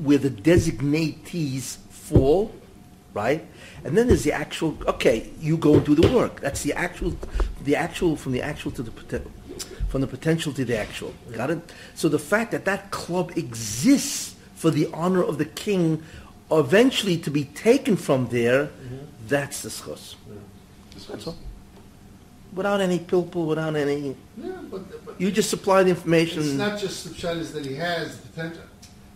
where the designatees fall, right? And then there's the actual. Okay, you go and do the work. That's the actual, the actual from the actual to the poten- from the potential to the actual. Got it? So the fact that that club exists for the honor of the king, eventually to be taken from there, mm-hmm. that's the schos. That's all. Without any pilpul, without any. Yeah, but, but You just supply the information. it's not just the pshat that he has the potential.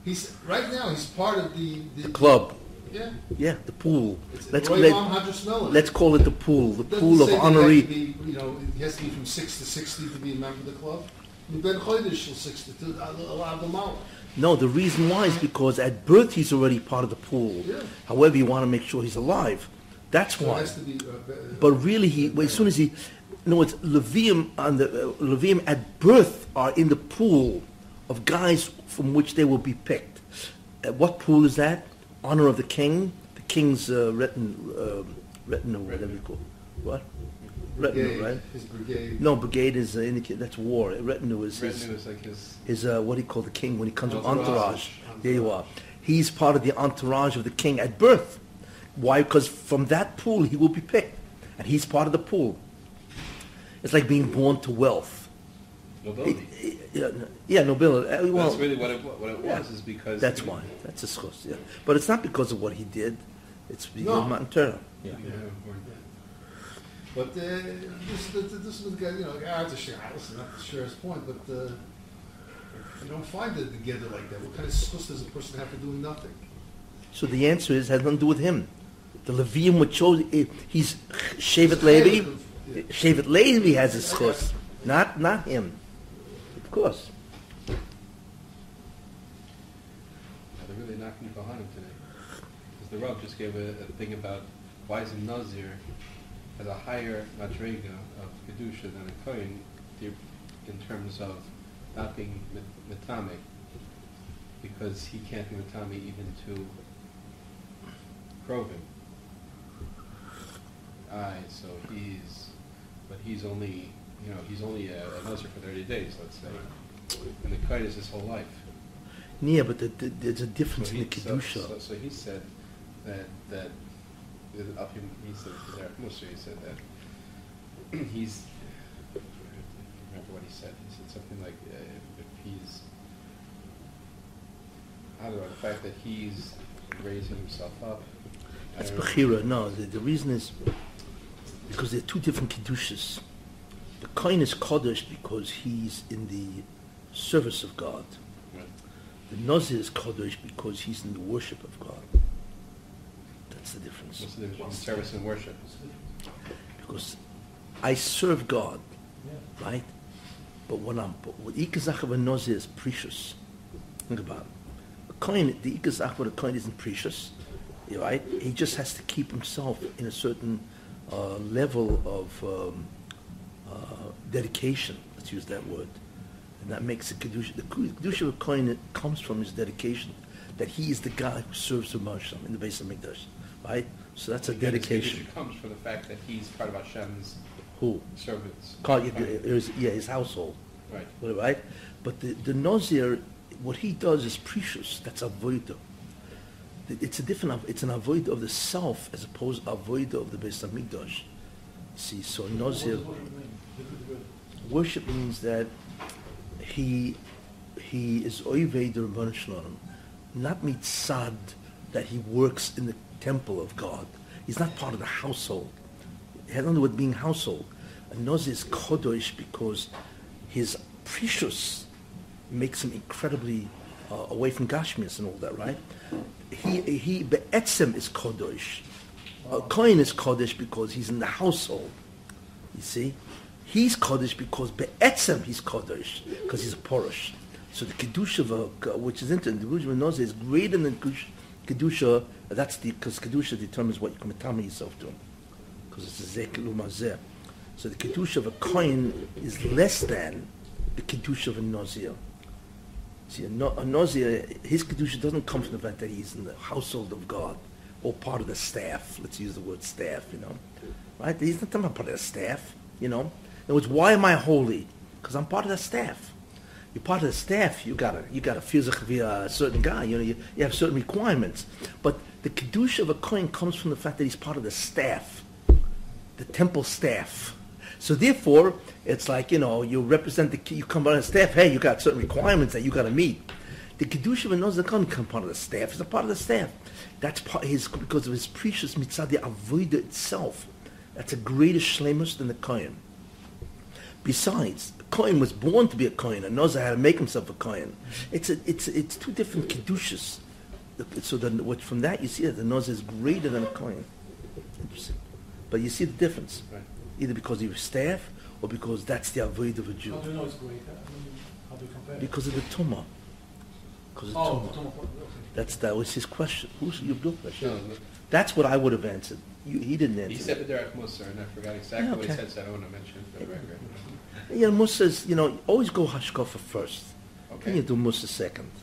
He's right now. He's part of the the, club. Yeah, Yeah, the pool. it's Let's Roy let, let's call it the pool, the pool of say that he has to honoree. be, you know, he has to be from six to sixty to be a member of the club. Ben Chodesh is sixty to allow them out. No, the reason why is because at birth he's already part of the pool. Yeah. However, you want to make sure he's alive. That's So why. be. Uh, uh, But really, he well, as soon as he, no, it's Levium and the uh, Levium at birth are in the pool of guys from which they will be picked. Uh, what pool is that? Honor of the king, the king's uh, retin, um retinue, whatever you call it. What? Retinue, brigade, right? His brigade. No, brigade is uh, indicate that's war. Retinue is his, Retinue is like his. is uh, what do you call the king when he comes with Entourage. entourage. There you are. He's part of the entourage of the king at birth. Why? Because from that pool he will be picked, and he's part of the pool. It's like being born to wealth. Nobility. Yeah, no- yeah, nobility. Uh, Well, That's really what it, what it yeah. was, is because. that's why. That's a schos, yeah. But it's not because of what he did. It's because No. of Matan Torah. Yeah. Yeah. But uh, this, this, this was the guy, you know, like, ah, it's a share. Listen, not to share his point, but uh, you don't find it together like that. What kind of schus does a person have to do nothing? So the answer is has nothing to do with him. The Levium would chose. He's Shevet Levi. Yeah. Shevet Levi has a schos, not not him. Of course. They're really knocking Kohanim today. Because the Rav just gave a, a thing about why is a Nazir has a higher madrega of Kedusha than a Kohen in terms of not being mit- mitame, because he can't be mitame even to Krovim. Aye, so he's, but he's only, you know, he's only a, a for 30 days, let's say. And the Kohen is his whole life. Yeah, but the, the, there's a difference So in the he- so- kedusha. So, so he said that, that, him, he said, Zarek he said that he's, I don't remember what he said, he said something like, uh, if he's, I don't know, the fact that he's raising himself up. That's bechira. No, the, the reason is because they're two different kedushas. The kohen is kodesh because he's in the service of God. The nazir is kodesh because he's in the worship of God. That's the difference. What's the difference between service and worship? Because I serve God, right? But when I'm, but what ikazach of a nazir is precious. Think about it. A coin, the ikazach of a coin isn't precious, right? He just has to keep himself in a certain uh, level of um, uh, dedication. Let's use that word, and that makes the kedusha. The kedusha of a coin comes from his dedication, that he is the guy who serves the Moshe in the base of Mikdash, right? So that's a Again, his dedication. Kedusha comes from the fact that he's part of Hashem's Who? servants. Call it, it yeah, his household, Right. right? But the, the Nazir, what he does is precious. That's avoida. It's a different. It's an avoid of the self as opposed to avoid of the base of Mikdash. See, so Nazir worship means that he he is the Rebbeinu Shalom, not mitzad that he works in the temple of God. He's not part of the household. It has do with being household. A Nazir is kodosh because his precious makes him incredibly uh, away from Gashmias and all that, right? He he be'etzem is kodosh. A Kohen is kodesh because he's in the household. You see, he's kodesh because be'etzem he's kodesh because he's a porosh. So the kedusha a, uh, which is into the kedusha Nazir is greater than kedusha. that's the because kedusha determines what you can metame yourself to, because it's a zek. So the kedusha of a kohen is less than the kedusha of a Nazir. See, a, no, a Nazir, his kedusha doesn't come from the fact that he's in the household of God or part of the staff. Let's use the word staff, you know. Right? He's not part of the staff, you know. In other words, why am I holy? Because I'm part of the staff. you're part of the staff. You gotta you gotta physically be a certain guy. You know, you, you have certain requirements. But the kedusha of a kohen comes from the fact that he's part of the staff, the temple staff. So therefore, it's like you know you represent the you come on the staff. Hey, you got certain requirements that you got to meet. The kedusha of a nozir kohen come part of the staff. He's a part of the staff. That's part his because of his precious mitzvah the avodah itself. That's a greater shlemus than the kohen. Besides, a Kohen was born to be a Kohen, and knows how to make himself a Kohen. It's a, it's it's two different kedushas. So then, what from that you see that the Noza is greater than a Kohen. Interesting, but you see the difference, Right. either because he was staff or because that's the avoid of a Jew, How do you know it's great? I mean, how do you compare? because of the tumah. Because of Oh, tumah. Tom, okay. That's that was his question. Who's your blue question? No, no. That's what I would have answered. You, he didn't answer. He that. said the Derek Musar, and I forgot exactly Yeah, what he said, so I don't want to mention it for the record. You know, Musa says, you know, always go Hashkafa first. Then you do Musa second.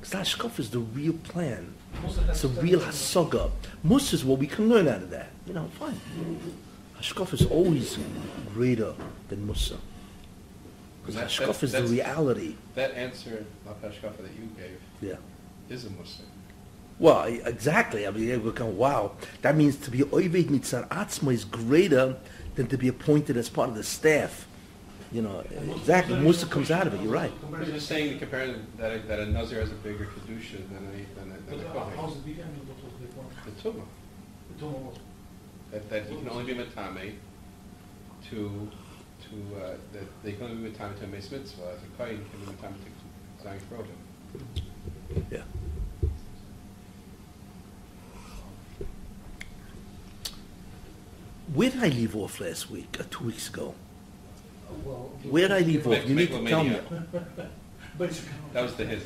Because Hashkafa is the real plan. Of It's a real hasaga. Musa is what we can learn out of that. You know, fine. Hashkafa is always greater than Musa. Because that's- is the reality. That answer, Lapashkafa, that you gave, Yeah. is a Musar. Well, exactly. I mean, would come, wow. That means to be Oived Mitzar Atzma is greater than to be appointed as part of the staff. You know, exactly. Musa comes out of it. You're right. I was just saying to compare that a, that a Nazir has a bigger kedusha than a than a, than a uh, how's it big? I mean, what was the point? The tumah The Tom was. that that he can only be matame to to uh, that they can only be matame to a meis mitzvah. As a kohen can be matame to zayin krobim. Yeah. Where did I leave off last week, or two weeks ago? Well, Where did I leave off? You need to tell me. Megalomania. Basically. That was the hit.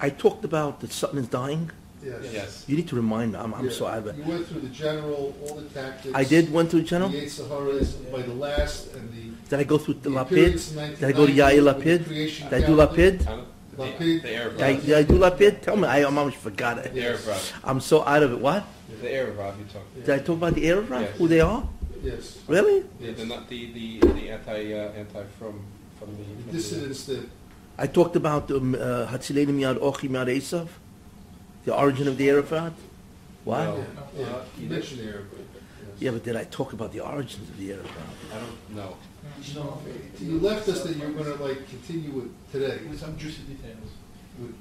I talked about that something is dying. Yes. Yes. You need to remind me. I'm, I'm Yeah. so out of it. You went through the general, all the tactics. I did went through the channel. The eight Saharas, by the last, and the. Did I go through the the Lapid? appearance in Did I go to 1990 Yair with the Lapid? creation Did I do calendar. Lapid? Kind of The, Lapid. the Arab Did I, did I do Lapid? Tell me. I almost forgot it. The Erev Rav. I'm so out of it. What? The Erev Rav you talked. Did I talk about the Arab? Yes. Who they are? Yes. Really? The, the, not the, the, the anti, uh, anti from, from the. from The the- dissidents that, I talked about um, uh, Hatzilei Miyad Ochi Miyad Esav, the origin of the Erev Rav. What? No. yeah, yeah, Uh, you you mentioned the Arab. yes. Yeah, but did I talk about the origins of the Erev Rav? I don't know. No, You left us that you were gonna like continue with today. with some juicy details. with-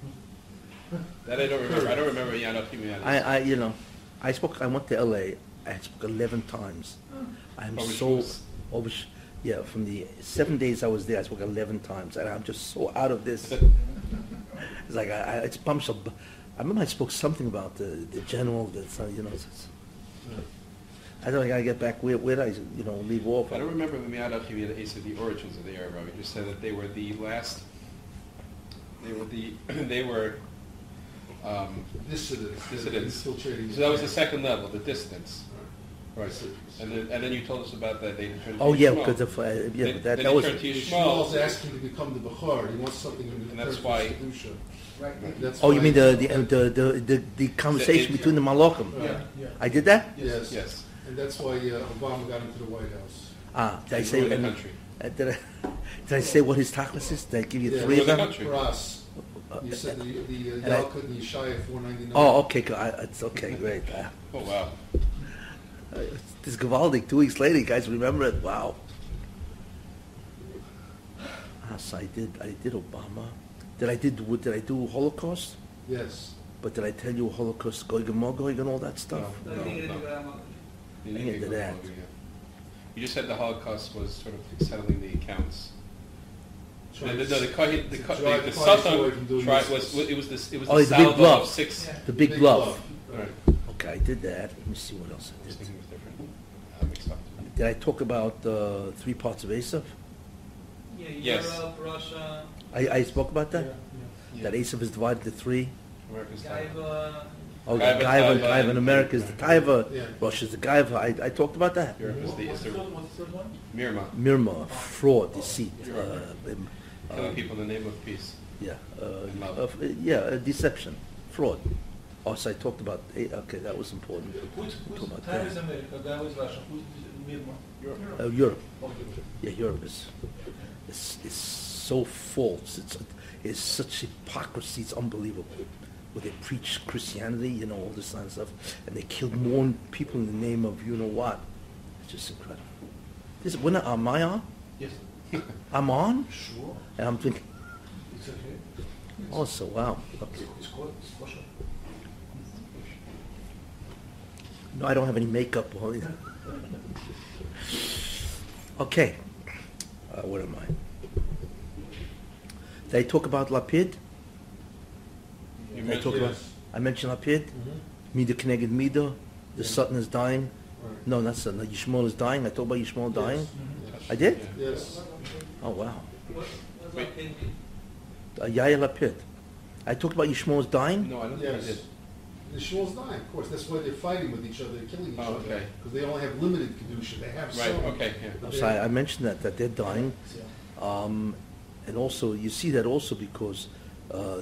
That I don't remember. I don't remember Yana Pimiyanis. I, I, you know, I spoke. I went to L.A. I spoke eleven times. I'm Over so shoes? Yeah, from the seven days I was there, I spoke eleven times, and I'm just so out of this. It's like I, I it's bumps up. I remember I spoke something about the, the general. That's uh, you know. It's, I don't. Think I get back where where did I you know leave off. I don't remember Miyad Achiviyad Ace of the origins of the Erev Rav. He just said that they were the last. They were the. they were. Um, Dissidents. Dissidents. So that was the second level, the distance. Right. Dissidents. And then, and then you told us about that they turned. Oh yeah, Yishmael. because of uh, yeah, Then- but that, then that he was turned to Yishmael's Yishmael. asking to become the Bukhar. He wants something in And that's why- for Kedusha. Right. That's Oh, you why- mean the the the the, the, the conversation it- between the Malachim? Yeah, yeah. I did that. Yes. Yes. And that's why uh, Obama got into the White House. Ah, did I He say? ruined the and- country. uh, did I did I say what his tachlis is? Did I give you Yeah, three of the them? country. For us. Uh, You said the, the uh, and I- Yalkut and Yeshaya 499. Oh, okay, good. I, it's okay, great. Uh, Oh wow. This Gavaldi, two weeks later, you guys remember it? Wow. Ah, so I did. I did Obama. Did I did? what- Did I do Holocaust? Yes. But did I tell you Holocaust, Goig and and all that stuff? No, no, no. You I didn't didn't get do that. You just said the Holocaust was sort of settling the accounts. No, the, the, the, to Co- drive the, the the Kohen away Sultan from doing tried, was, it was this, it was Oh, the the big salvo glove. of six. Yeah. The big glove. Right. Okay, I did that. Let me see what else I I did. thinking it different. I mixed up. Did I talk about uh, three parts of Esav? Yeah, Yes. Europe, Russia, I, I spoke about that. Yeah, That Esav is divided into three. America's time. Gaiva, Oh, Gaiva, Gaiva, Taiva, Gaiva, in and- America is the Taiva, Yeah. Russia's the Gaiva. I, I talked about that. Europe is the, is the the third- what's the third one? Mirma, Mirma, fraud, deceit. Uh, um, killing uh, people in the name of peace. Yeah, uh, love. uh, yeah, uh, deception, fraud. Also, I talked about, eh, okay, that was important. Who's, about that. is America, Guy is Russia, who's Mirma? Europe. Uh, Europe, Okay. yeah, Europe is, is, is so false. It's, it's such hypocrisy. It's unbelievable. Where they preach Christianity, you know, all this kind of stuff, and they killed more people in the name of you know what. It's just incredible. This, when am I on? Yes. I'm on, Sure. and I'm thinking, It's okay. oh, so wow. Okay. It's called, it's No, I don't have any makeup on. Okay. Uh, where am I? Did I talk about Lapid? You I talk mentioned, about? Yes. I mentioned Lapid. Mm-hmm. Mida Keneged Mida. The Yeah. Sutton is dying. Right. No, not Sutton. Yishmael is dying. I talked about Yishmael dying. Yes. I did? Yeah. Yes. Oh wow. What, what's Wait. that in? Uh, Yair Lapid. I talked about Yishmael is dying. No, I don't think I Yes. did. The Shmuel's dying, of course. That's why they're fighting with each other, killing each Oh, other. okay. Because they only have limited kedusha. They have Right, some. okay, yeah. but I'm they- sorry, I mentioned that that they're dying. Yeah. Um, and also, you see that also because uh, uh,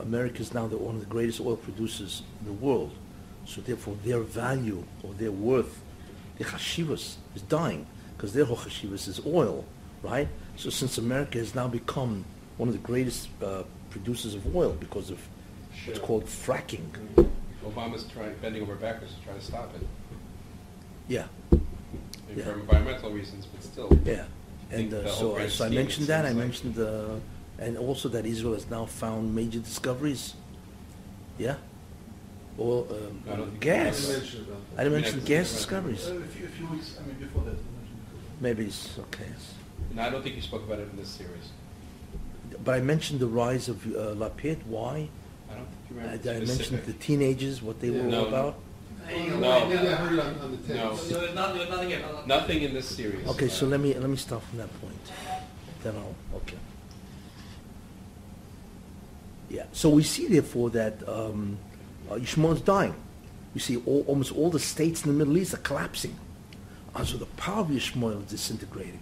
America is now the, one of the greatest oil producers in the world. So therefore, their value or their worth, their chashivas, is dying because their whole chashivas is oil, right? So since America has now become one of the greatest uh, producers of oil because of what's Sure. called fracking. Obama's trying, bending over backwards to try to stop it. Yeah, Maybe Yeah. for environmental reasons, but still. yeah. And uh, so, grand so I mentioned that. I mentioned, uh, and also that Israel has now found major discoveries. Yeah. Oil, I don't um, think I didn't gas. mention about I that. didn't I mean, mention I- gas discoveries. Uh, A few, a few weeks, I mean, before that, you mentioned before. Maybe it's okay. No, I don't think you spoke about it in this series. But I mentioned the rise of uh, Lapid. Why? I don't think you I, remember I mentioned the specific. teenagers, what they were No. all about. No. Maybe I heard it on, on the tape. No. There was not, there nothing else. Nothing in this series. Okay, so Uh, let me let me start from that point. Then I'll okay. Yeah. So we see therefore that um, uh, Yishmael is dying. You see, all, almost all the states in the Middle East are collapsing. Uh, so the power of Yishmael is disintegrating.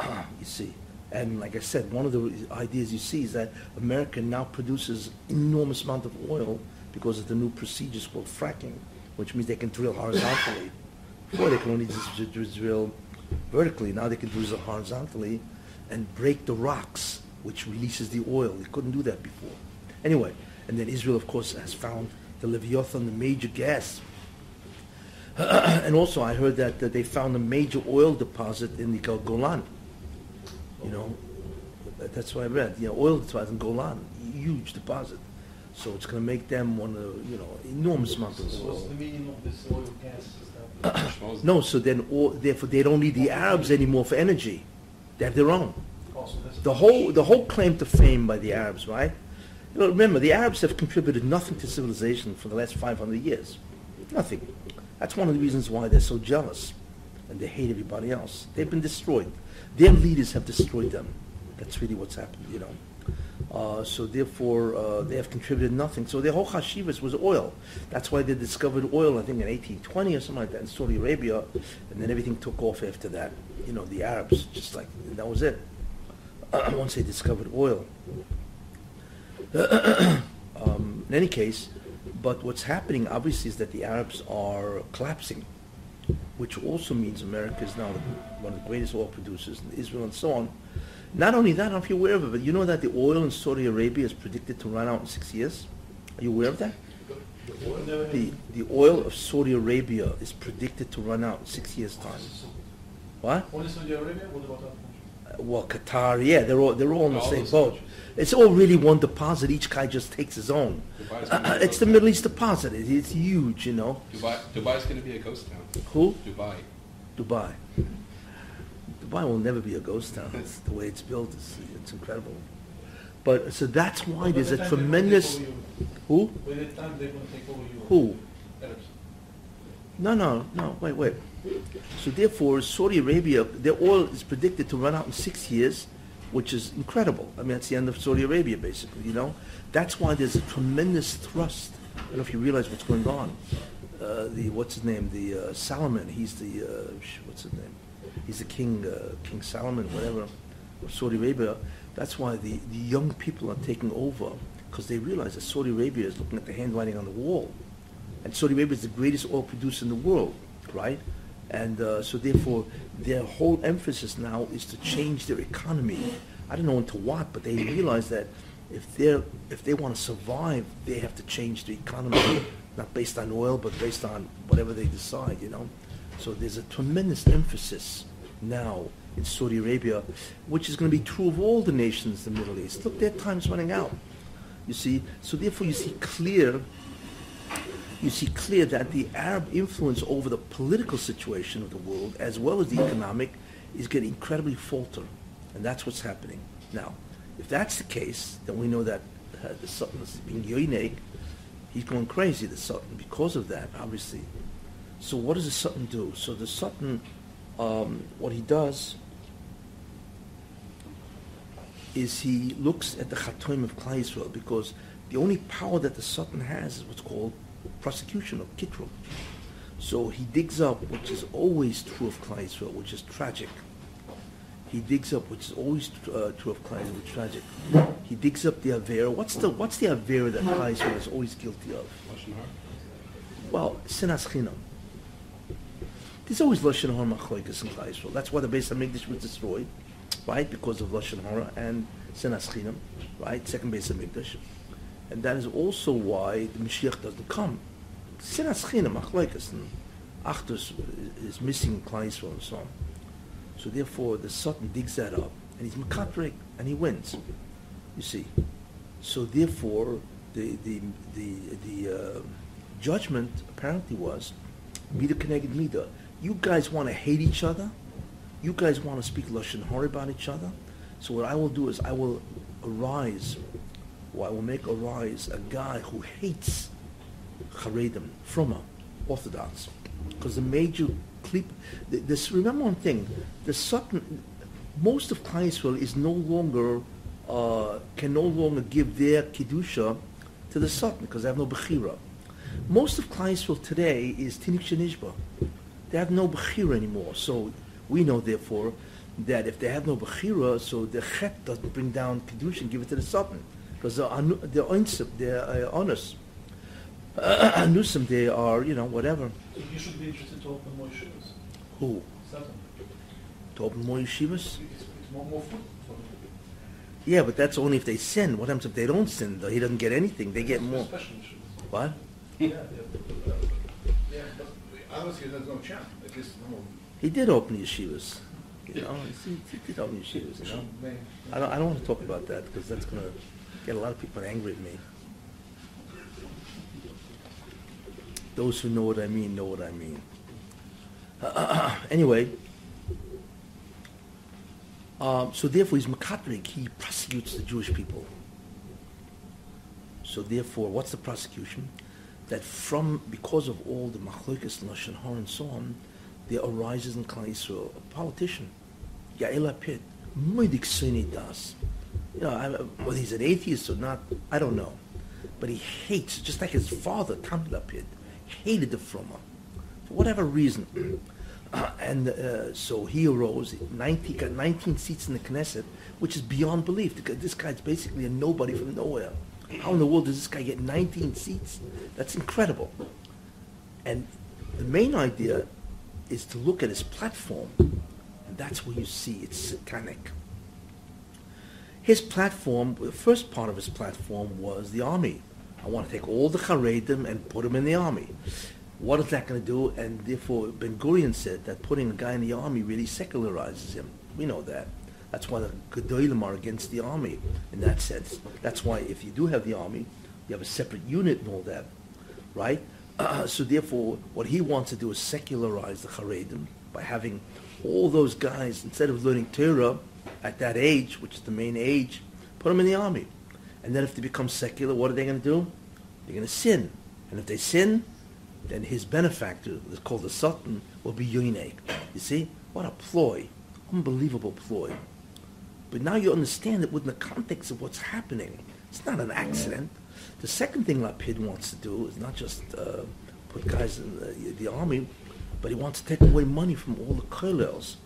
you see, and like I said, one of the ideas you see is that America now produces enormous amount of oil because of the new procedures called fracking, which means they can drill horizontally. Before they can only just dr- dr- drill vertically. Now they can drill horizontally and break the rocks, which releases the oil. They couldn't do that before. Anyway, and then Israel, of course, has found the Leviathan, the major gas. and also, I heard that, that they found a major oil deposit in the Golan. You know, that's what I read. You know, oil deposit in Golan, huge deposit. So it's going to make them one of you know enormous amount of So what's oil. the meaning of this oil gas No, so then all, therefore they don't need the Arabs anymore for energy. They have their own. The whole the whole claim to fame by the Arabs, right? You know, remember the Arabs have contributed nothing to civilization for the last 500 years. Nothing. That's one of the reasons why they're so jealous and they hate everybody else. They've been destroyed. Their leaders have destroyed them. That's really what's happened, you know. Uh, so therefore, uh, they have contributed nothing. So their whole chashivas was oil. That's why they discovered oil, I think, in 1820 or something like that in Saudi Arabia, and then everything took off after that. You know, the Arabs, just like, that was it. Once they discovered oil. um, in any case, but what's happening, obviously, is that the Arabs are collapsing, which also means America is now one of the greatest oil producers in Israel and so on. Not only that, I don't know if you're aware of it, but you know that the oil in Saudi Arabia is predicted to run out in six years? Are you aware of that? The, the oil of Saudi Arabia is predicted to run out in six years' time. What? Only Saudi Arabia, what about? Uh, Well, Qatar, yeah, they're all, they're all in the All same boat. countries. It's all really one deposit. Each guy just takes his own. Uh, gonna uh, be a it's the ghost Middle. East deposit. It, it's huge, you know. Dubai, Dubai's going to be a ghost town. Who? Dubai. Dubai. Dubai will never be a ghost town. It's the way it's built. It's, it's incredible. But so that's why By there's the a time they wanna tremendous. take over you- Who? By the time they want to take over you. Who? Arabs. No, no, no. Wait, wait. So therefore, Saudi Arabia, their oil is predicted to run out in six years, which is incredible. I mean, that's the end of Saudi Arabia, basically. You know, that's why there's a tremendous thrust. I don't know if you realize what's going on. Uh, the what's his name? The uh, Salomon. He's the uh, what's his name? He's the king, uh, King Salomon, whatever, of Saudi Arabia. That's why the, the young people are taking over because they realize that Saudi Arabia is looking at the handwriting on the wall. And Saudi Arabia is the greatest oil producer in the world, right? And uh, so therefore, their whole emphasis now is to change their economy. I don't know into what, but they realize that if they're if they want to survive, they have to change the economy, not based on oil, but based on whatever they decide. You know, so there's a tremendous emphasis now in Saudi Arabia, which is going to be true of all the nations in the Middle East. Look, their time's running out. You see, so therefore you see clear you see clear that the Arab influence over the political situation of the world, as well as the economic, is getting incredibly falter. And that's what's happening. Now, if that's the case, then we know that uh, the Sultan is being yoinek, he's going crazy, the Sultan, because of that, obviously. So what does the Sultan do? So the Sultan, um, what he does is he looks at the Chatoim of Klal because the only power that the Sultan has is what's called prosecution of kitrum. So he digs up, which is always true of Klal which is tragic. He digs up, which is always uh, true of Klal which is tragic. He digs up the Avera. What's the what's the Avera that Klal is always guilty of? Well, sinas chinam. There's always lashon hara machlokes in Klal That's why the Beis Hamikdash was destroyed, right? Because of lashon hara and sinas chinam, right? Second Beis Hamikdash, and that is also why the Mashiach doesn't come. Sinas chinam machlokes and achdus is missing Yisrael and so. So therefore, the Sultan digs that up, and he's makatrik, and he wins. You see. So therefore, the the the the uh, judgment apparently was mida connected mida. You guys want to hate each other. You guys want to speak lashon hara about each other. So what I will do is I will arise, or I will make arise a guy who hates Haredim, Froma, Orthodox, because the major clip. This remember one thing: the Sultan, most of Klal Yisrael is no longer uh, can no longer give their kedusha to the Sultan because they have no bechira. Most of Klal Yisrael today is tinik shenishba. They have no bechira anymore. So we know, therefore, that if they have no bechira, so the chet doesn't bring down kedusha and give it to the Sultan because they're they're they're uh, honest. Uh, Anusim, they are, you know, whatever. So you should be interested to open more yeshivas. Who? Certain. To open more yeshivas? It's, it's more, more food for them. Yeah, but that's only if they sin. What happens if they don't sin? Though he doesn't get anything. They get more. Special. What? Yeah, yeah. Yeah, but obviously there's no chance, I guess, no. He did open yeshivas. You know, he, he did open yeshivas. You know, I don't. I don't want to talk about that because that's going to get a lot of people angry at me. Those who know what I mean know what I mean. anyway, um, so therefore he's Makatrik. He prosecutes the Jewish people. So therefore, what's the prosecution? That from because of all the machlokes and lashon hara and so on, there arises in Klal Yisrael a politician, Yair Lapid, moedik soni das. You know, I, whether he's an atheist or not, I don't know, but he hates, just like his father, Tam Lapid, hated the Froma for whatever reason. And uh, so he arose, 19, got 19 seats in the Knesset, which is beyond belief. because This guy's basically a nobody from nowhere. How in the world does this guy get 19 seats? That's incredible. And the main idea is to look at his platform, and that's where you see it's satanic. His platform, the first part of his platform was the army. I want to take all the Haredim and put them in the army. What is that going to do? And therefore, Ben Gurion said that putting a guy in the army really secularizes him. We know that. That's why the Gedolim are against the army in that sense. That's why if you do have the army, you have a separate unit and all that, right? Uh, so therefore, what he wants to do is secularize the Haredim by having all those guys, instead of learning Torah at that age, which is the main age, put them in the army. And then if they become secular, what are they going to do? They're going to sin. And if they sin, then his benefactor, called the Sultan, will be Yunek. You see? What a ploy. Unbelievable ploy. But now you understand it within the context of what's happening. It's not an accident. The second thing Lapid wants to do is not just uh, put guys in the, the, army, but he wants to take away money from all the kollels.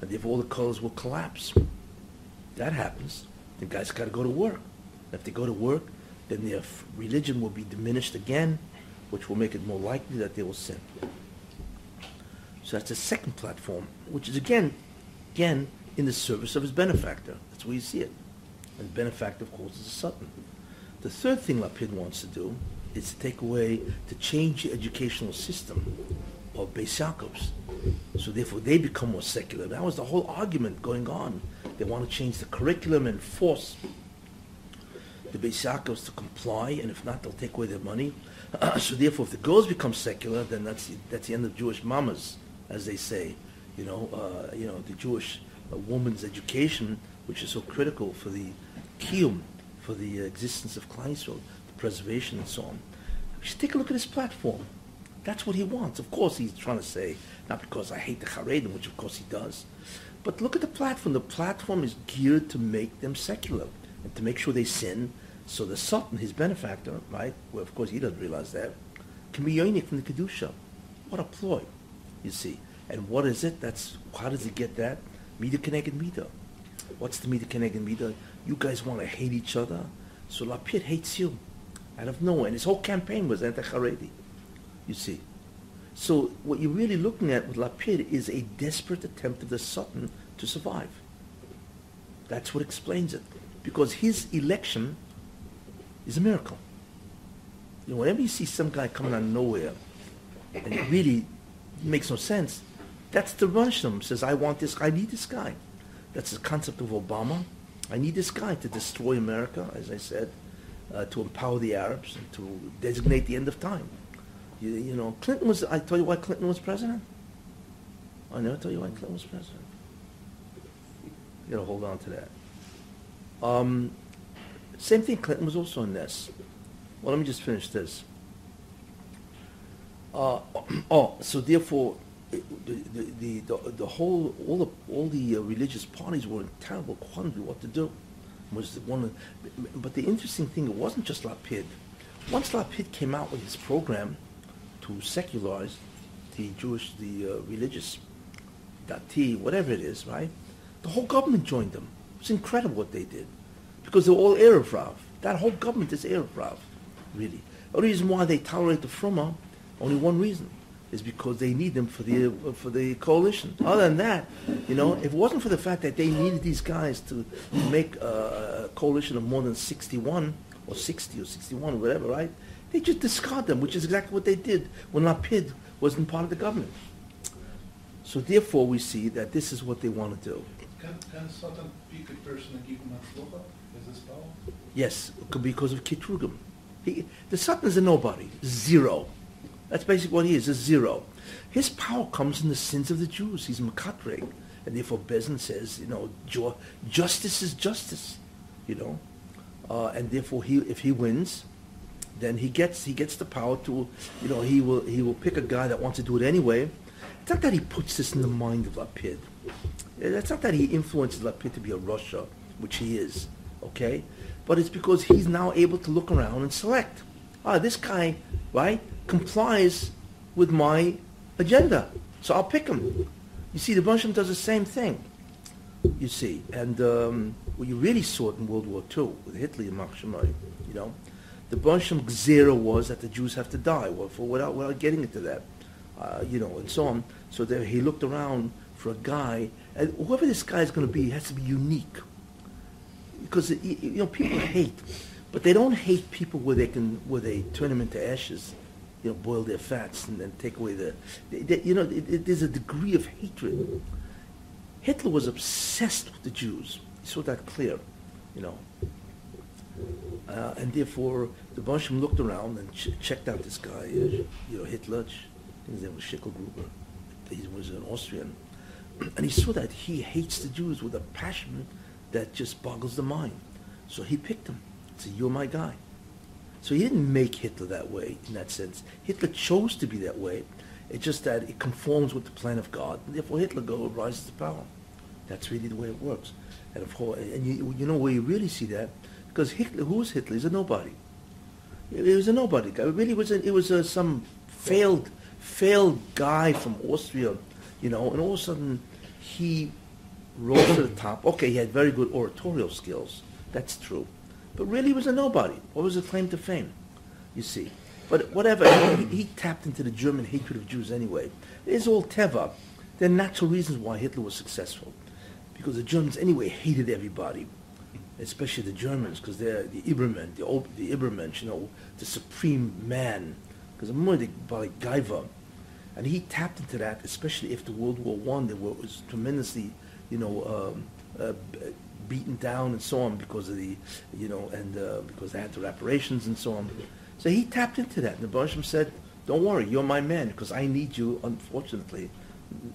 And if all the kollels will collapse. That happens. The guys got to go to work. If they go to work, then their religion will be diminished again, which will make it more likely that they will sin. So that's the second platform, which is again, again, in the service of his benefactor. That's where you see it. And benefactor, of course, is a Sutton. The third thing Lapid wants to do is to take away, to change the educational system of Beis Yaakov's. So therefore, they become more secular. That was the whole argument going on. They want to change the curriculum and force the Beis Yaakov's to comply, and if not, they'll take away their money. so therefore, if the girls become secular, then that's that's the end of Jewish mamas, as they say. You know, uh, you know, the Jewish uh, woman's education, which is so critical for the kiyum, for the existence of Klal the preservation and so on. Just take a look at his platform. That's what he wants. Of course, he's trying to say, not because I hate the Haredim, which of course he does, but look at the platform. The platform is geared to make them secular and to make sure they sin. So the Sultan, his benefactor, right, well, of course he doesn't realize that, can be yonik from the Kedusha. What a ploy, you see. And what is it? That's, how does he get that? Mida Keneged Mida. What's the Mida Keneged Mida? You guys want to hate each other, so Lapid hates you out of nowhere. And his whole campaign was anti-Haredi, you see. So what you're really looking at with Lapid is a desperate attempt of the Sultan to survive. That's what explains it. Because his election is a miracle. You know, whenever you see some guy coming out of nowhere, and it really makes no sense, that's the Russian says, I want this, I need this guy. That's the concept of Obama. I need this guy to destroy America, as I said, uh, to empower the Arabs, and to designate the end of time. You, you know, Clinton was, I tell you why Clinton was president? I never tell you why Clinton was president. You gotta hold on to that. Um, same thing, Clinton was also in this. Well, let me just finish this. Uh, oh, so therefore, the, the, the, the whole, all the, all the uh, religious parties were in terrible quandary what to do. Was one, but the interesting thing, it wasn't just Lapid. Once Lapid came out with his program to secularize the Jewish, the uh, religious, dati, whatever it is, right? The whole government joined them. It's incredible what they did. Because they're all Erev Rav. That whole government is Erev Rav, really. The reason why they tolerate the Fruma, only one reason, is because they need them for the uh, for the coalition. Other than that, you know, if it wasn't for the fact that they needed these guys to make a coalition of more than 61 or 60 or 61 or whatever, right? They just discard them, which is exactly what they did when Lapid wasn't part of the government. So therefore, we see that this is what they want to do. Can, can Satan pick a person and give him Hatzlocha? Is this power? Yes, because of Kitrugim. He, the Satan is a nobody, zero. That's basically what he is, a zero. His power comes in the sins of the Jews. He's Makatreg. And therefore Bezin says, you know, ju- justice is justice, you know. Uh, and therefore, he, if he wins, then he gets he gets the power to, you know, he will he will pick a guy that wants to do it anyway. It's not that he puts this in the mind of Lapid. It's not that he influences Lapid to be a Russia, which he is, okay? But it's because he's now able to look around and select. Ah, this guy, right, complies with my agenda, so I'll pick him. You see, the Bunsham does the same thing. You see, and um, well, you really saw it in World War II with Hitler and Mark Shemai, you know. The Bunsham Gzera was that the Jews have to die, well, for without, without getting into that, uh, you know, and so on. So there, he looked around for a guy, and whoever this guy is going to be has to be unique. Because, you know, people hate, but they don't hate people where they can, where they turn them into ashes, you know, boil their fats and then take away the, they, they- you know, it, it, there's a degree of hatred. Hitler was obsessed with the Jews. He saw that clear, you know. Uh, and therefore, the Boschem looked around and ch- checked out this guy, uh, you know, Hitler. his name was Schickelgruber. He was an Austrian. And he saw that he hates the Jews with a passion that just boggles the mind. So he picked him. Said, "You're my guy." So he didn't make Hitler that way in that sense. Hitler chose to be that way. It's just that it conforms with the plan of God. And therefore, Hitler go rises to power. That's really the way it works. And of course, and you, you know where you really see that because Hitler, who was Hitler? He's a nobody. He was a nobody guy. It really was. A, it was a, some failed, failed guy from Austria, you know. And all of a sudden, he rose to the top. Okay, he had very good oratorial skills. That's true. But really, he was a nobody. What was his claim to fame? You see. But whatever, he, he tapped into the German hatred of Jews anyway. It's all teva. There are natural reasons why Hitler was successful, because the Germans anyway hated everybody, especially the Germans, because they're the Ibermen, the old, the you know, the supreme man, because I'm more the by Gaiva, and he tapped into that, especially after World War One. There was tremendously, you know, um, uh, beaten down and so on because of the, you know, and uh, because they had the reparations and so on. So he tapped into that, and the Bosham said, "Don't worry, you're my man, because I need you. Unfortunately,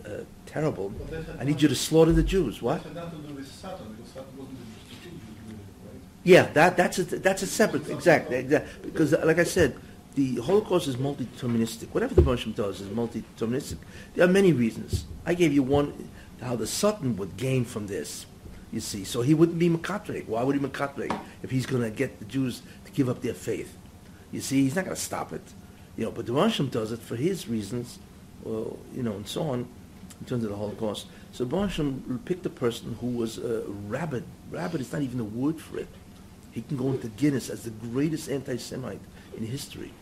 uh, terrible. But that had I need you to slaughter the Jews. What? That had nothing to do with Satan, because Satan wasn't the Jews who did it, right? Yeah, that that's a that's a separate exactly exact because like I said, the Holocaust is multi-deterministic. Whatever the Moshim does is multi-deterministic. There are many reasons. I gave you one how the Sutton would gain from this. You see, so he wouldn't be Makatrek. Why would he Makatrek if he's going to get the Jews to give up their faith? You see, he's not going to stop it. You know, but the Rosham does it for his reasons, you know, and so on, in terms of the Holocaust. So Rosham picked a person who was a rabid. Rabid is not even a word for it. He can go into Guinness as the greatest anti-Semite in history,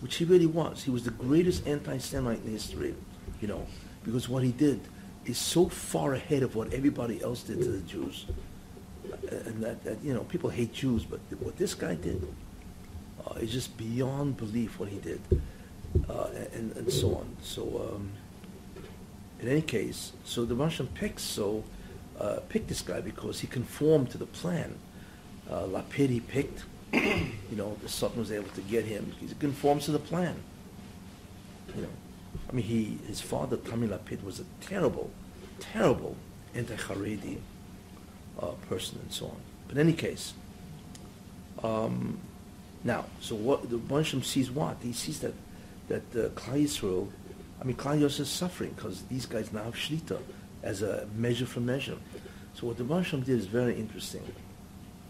which he really was. He was the greatest anti-Semite in history, you know, because what he did is so far ahead of what everybody else did to the Jews. Uh, And that, that you know, people hate Jews, but what this guy did uh, is just beyond belief what he did, uh, and, and so on. So, um, in any case, so the Russian picked so uh, picked this guy because he conformed to the plan. Uh, Lapid he picked, you know, the Sultan was able to get him. He conforms to the plan. You know, I mean, he his father Tommy Lapid was a terrible, terrible anti-Haredi uh, person and so on. But in any case, um, now, so what the Bonsham sees what he sees that that uh, Klal Yisrael, I mean, Klal Yisrael is suffering because these guys now have shlita as a measure for measure. So what the Bonsham did is very interesting.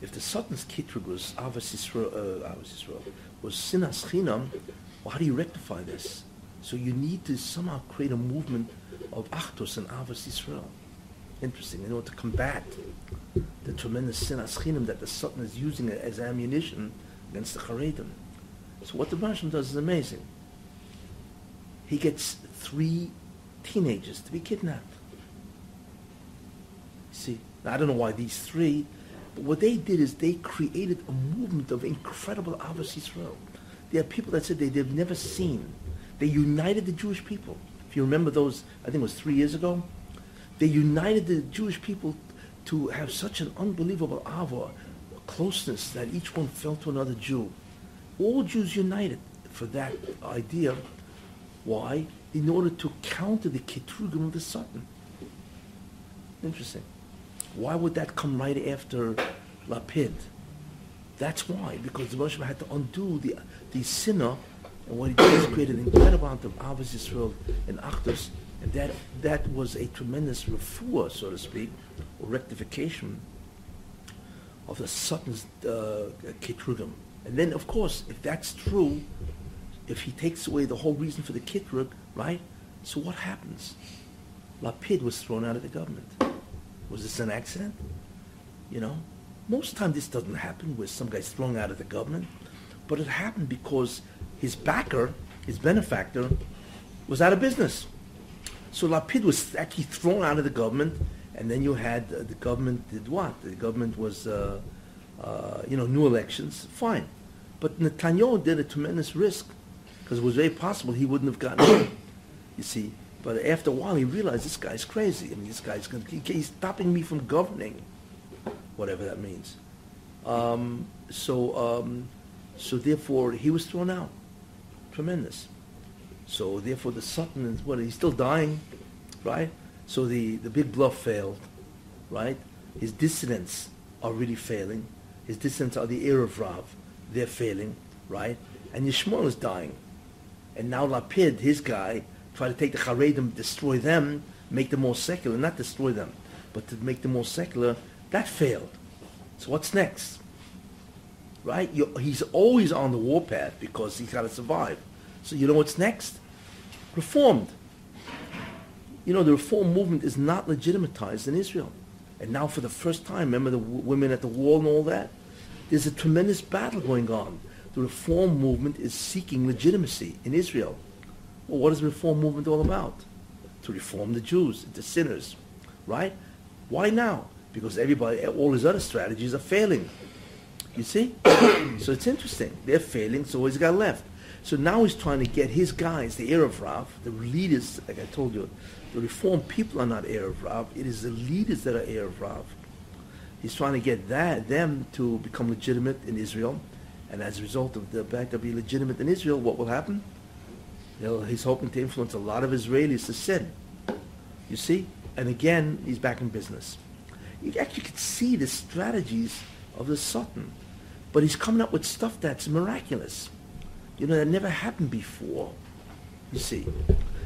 If the Sultan's kitrug was Avas Yisrael, uh, Avas Yisrael was sinas chinam, well, how do you rectify this? So you need to somehow create a movement of Achtos and Avas Yisrael. Interesting, in order to combat the tremendous sinas chinam that the Sultan is using as ammunition against the Haredim. So what the Russian does is amazing. He gets three teenagers to be kidnapped. See, now, I don't know why these three, but what they did is they created a movement of incredible Avos Yisrael. There are people that said they, they've never seen. They united the Jewish people. If you remember those, I think it was three years ago, they united the Jewish people to have such an unbelievable ava, closeness that each one felt to another Jew. All Jews united for that idea. Why? In order to counter the Ketrugim of the Satan. Interesting. Why would that come right after Lapid? That's why, because the Rosh had to undo the, the sinner, and what he did is create an incredible amount of Avos Yisrael and Achdus, and that, that was a tremendous refuah, so to speak, or rectification of the Satan's uh, Ketrugim. And then, of course, if that's true, if he takes away the whole reason for the Kitrug, right? So what happens? Lapid was thrown out of the government. Was this an accident? You know? Most time this doesn't happen where some guy's thrown out of the government, but it happened because his backer, his benefactor, was out of business. So Lapid was actually thrown out of the government, and then you had uh, the government did what? The government was, uh, uh, you know, new elections, fine. But Netanyahu did a tremendous risk because it was very possible he wouldn't have gotten in, you see. But after a while, he realized this guy's crazy. I mean, this guy's he, he's stopping me from governing, whatever that means. Um, so, um, so therefore, he was thrown out. Tremendous. So therefore, the Sutton is what? He's still dying, right? So the, the big bluff failed, right? His dissidents are really failing. His dissidents are the Erev Rav. They're failing, right? And Yishmael is dying. And now Lapid, his guy, try to take the Haredim, destroy them, make them more secular, not destroy them, but to make them more secular, that failed. So what's next? Right? you he's always on the warpath because he's got to survive. So you know what's next? Reformed. You know, the reform movement is not legitimatized in Israel. And now for the first time, remember the w- women at the wall and all that? There's a tremendous battle going on. the reform movement is seeking legitimacy in Israel. Well, what is the reform movement all about? To reform the Jews, the sinners, right? Why now? Because everybody, all his other strategies are failing. You see? so it's interesting. They're failing, so he's got left. So now he's trying to get his guys, the Erev Rav, the leaders, like I told you, the reformed people are not Erev Rav. It is the leaders that are Erev Rav. He's trying to get that them to become legitimate in Israel. And as a result of the fact of being legitimate in Israel, what will happen? He's hoping to influence a lot of Israelis to sin. You see? And again, he's back in business. You actually could see the strategies of the Satan. But he's coming up with stuff that's miraculous. You know, that never happened before. You see.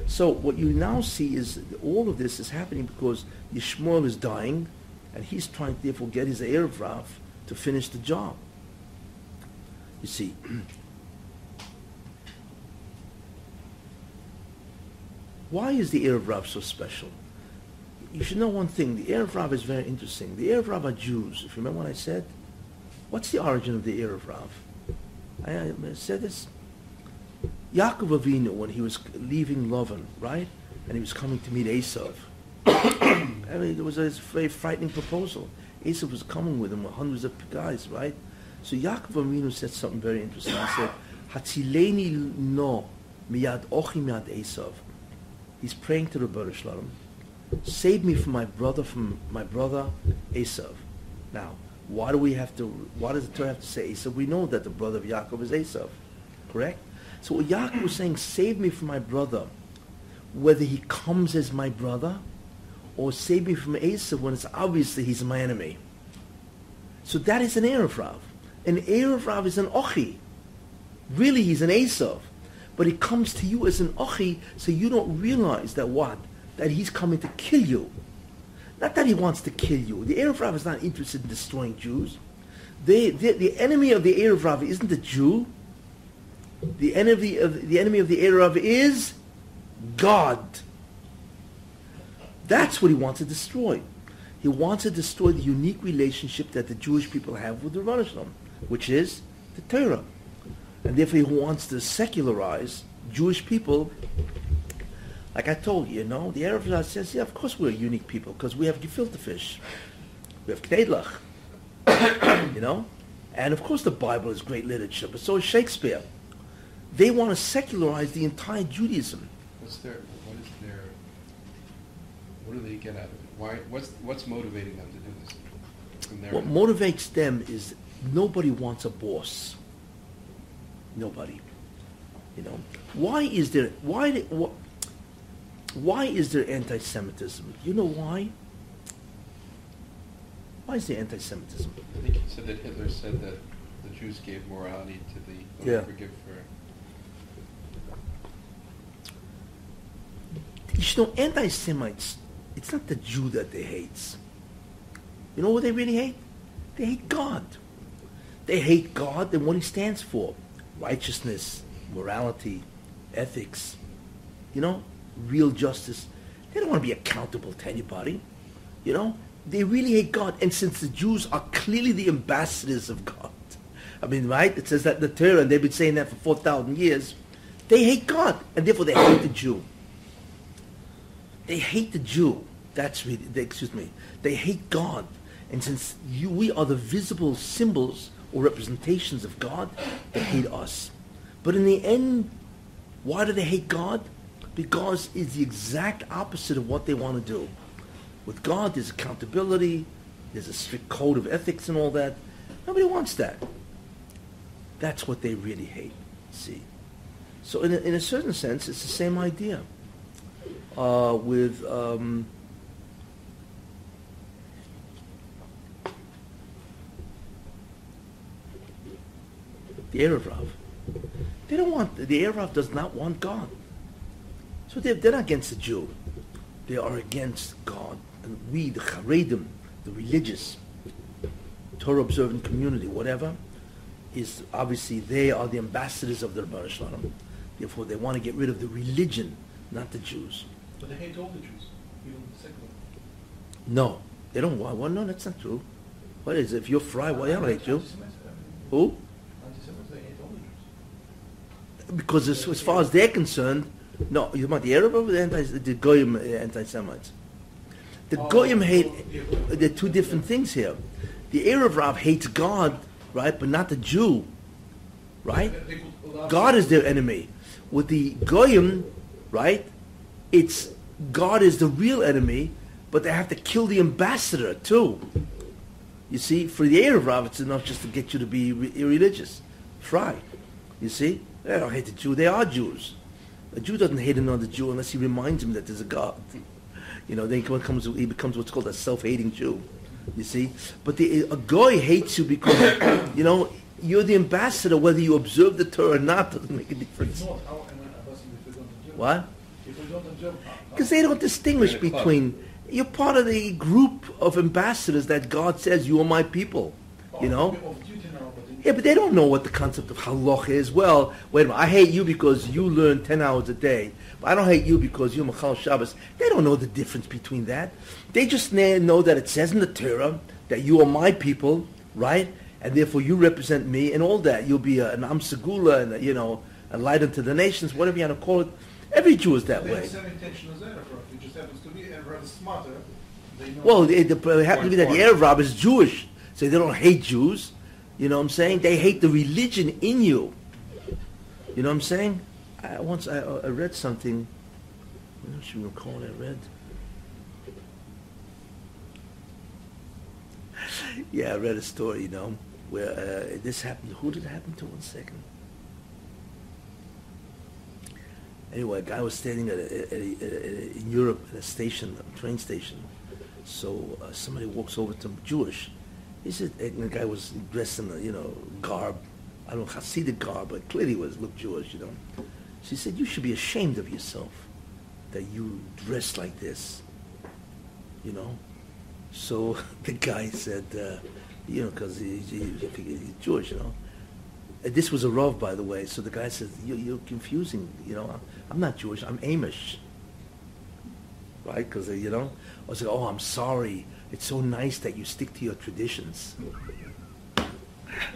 So what you now see is all of this is happening because Yishmael is dying, and he's trying to therefore get his Erev Rav to finish the job. You see. Why is the Erev Rav so special? You should know one thing. The Erev Rav is very interesting. The Erev Rav are Jews. If you remember what I said, what's the origin of the Erev Rav? I, I said this. Yaakov Avinu, when he was leaving Lavan, right, and he was coming to meet Esav, I mean, there was a very frightening proposal. Esav was coming with him with hundreds of guys, right? So Yaakov Avinu said something very interesting. He said, "Hatzileni no miyad ochi miyad Esav." He's praying to the Ribbono Shel Olam. Save me from my brother, from my brother Esav. Now, why do we have to? Why does the Torah have to say Esav? We know that the brother of Yaakov is Esav, correct? So what Yaakov was saying, save me from my brother, whether he comes as my brother, or save me from Esav when it's obviously he's my enemy. So that is an Erev Rav. An Erev Rav is an Ochi. Really, he's an Esav. But he comes to you as an Ochi, so you don't realize that what? That he's coming to kill you. Not that he wants to kill you. The Erev Rav is not interested in destroying Jews. They, they, the enemy of the Erev Rav isn't the Jew. The enemy of the enemy of the Erev is God. That's what he wants to destroy. He wants to destroy the unique relationship that the Jewish people have with the Rebbe which is the Torah. And therefore he wants to secularize Jewish people. Like I told you, you know, the Arab says, yeah, of course we're a unique people, because we have gefilte fish. We have Knedlach. you know? And of course the Bible is great literature, but so is Shakespeare. They want to secularize the entire Judaism. What's their, what is their, what do they get out of it? Why, what's, what's motivating them to do this? What motivates them is nobody wants a boss. Nobody. You know, why is there why the- wh- why is there anti-Semitism? You know why? Why is there anti-Semitism? I think he said that Hitler said that the Jews gave morality to the Yeah. unforgive for. You know, anti-Semites. It's not the Jew that they hate. You know what they really hate? They hate God. They hate God and what He stands for: righteousness, morality, ethics. You know, real justice. They don't want to be accountable to anybody. You know, they really hate God. And since the Jews are clearly the ambassadors of God, I mean, right? It says that in the Torah, and they've been saying that for four thousand years. They hate God, and therefore they hate the Jew. They hate the Jew. That's really, they, excuse me. They hate God. And since you, we are the visible symbols or representations of God, they hate us. But in the end, why do they hate God? Because it's the exact opposite of what they want to do. With God, there's accountability, there's a strict code of ethics and all that. Nobody wants that. That's what they really hate. See? So in a, in a certain sense, it's the same idea uh, with um, the Erev Rav. They don't want the Erev does not want God. So they're, they're not against the Jew. They are against God. And we, the Haredim, the religious, Torah observant community, whatever, is obviously they are the ambassadors of the Ribbono Shel Olam. Therefore, they want to get rid of the religion, not the Jews. But they hate all the Jews, even the secular. No, they don't want. Well, no, that's not true. What is it? If you're frei, why don't hate you? Who? Anti-Semites, they hate all the Jews. Because as, as far as they're concerned, no, you want the Arab or the anti, the Goyim uh, anti-Semites? The Oh, Goyim hate. yeah, There are two different things here. The Erev Rav hates God, right, but not the Jew, right? They could allow- God is their enemy. With the Goyim, right, it's God is the real enemy, but they have to kill the ambassador too. You see, for the Erev Rav, it's enough just to get you to be re- irreligious. Frei. You see? They don't hate the Jew. They are Jews. A Jew doesn't hate another Jew unless he reminds him that there's a God. You know, then he becomes, what's called a self-hating Jew. You see? But the, a guy hates you because, you know, you're the ambassador, whether you observe the Torah or not doesn't make a difference. What? Because they don't distinguish between, you're part of the group of ambassadors that God says, you are my people. You know? Yeah, but they don't know what the concept of halach is. Well, wait a minute, I hate you because you learn 10 hours a day. But I don't hate you because you're Machal Shabbos. They don't know the difference between that. They just know that it says in the Torah that you are my people, right? And therefore you represent me and all that. You'll be a, an Am Segula and, a, you know, a light unto the nations, whatever you want to call it. Every Jew is that way. the same intention as Arab, it just happens to be Arab is smarter. Well, it, it, it happens to be that the Erev Rav is Jewish, so they don't hate Jews. You know what I'm saying? They hate the religion in you. You know what I'm saying? I, once I, I read something. I don't you recall what I read. Yeah, I read a story, you know, where uh, this happened. Who did it happen to? One second. Anyway, a guy was standing at a, at a, at a, in Europe at a station, a train station. So uh, somebody walks over to him, Jewish. He said, and the guy was dressed in a, you know, garb. I don't know, Hasidic garb, but clearly was looked Jewish, you know. She said, you should be ashamed of yourself that you dress like this, you know. So the guy said, uh, you know, because he, he, he, he's Jewish, you know. And this was a Rav, by the way. So the guy says, you, you're confusing, you know. I'm, not Jewish, I'm Amish. Right? Because, you know, I like, oh, I'm sorry. It's so nice that you stick to your traditions.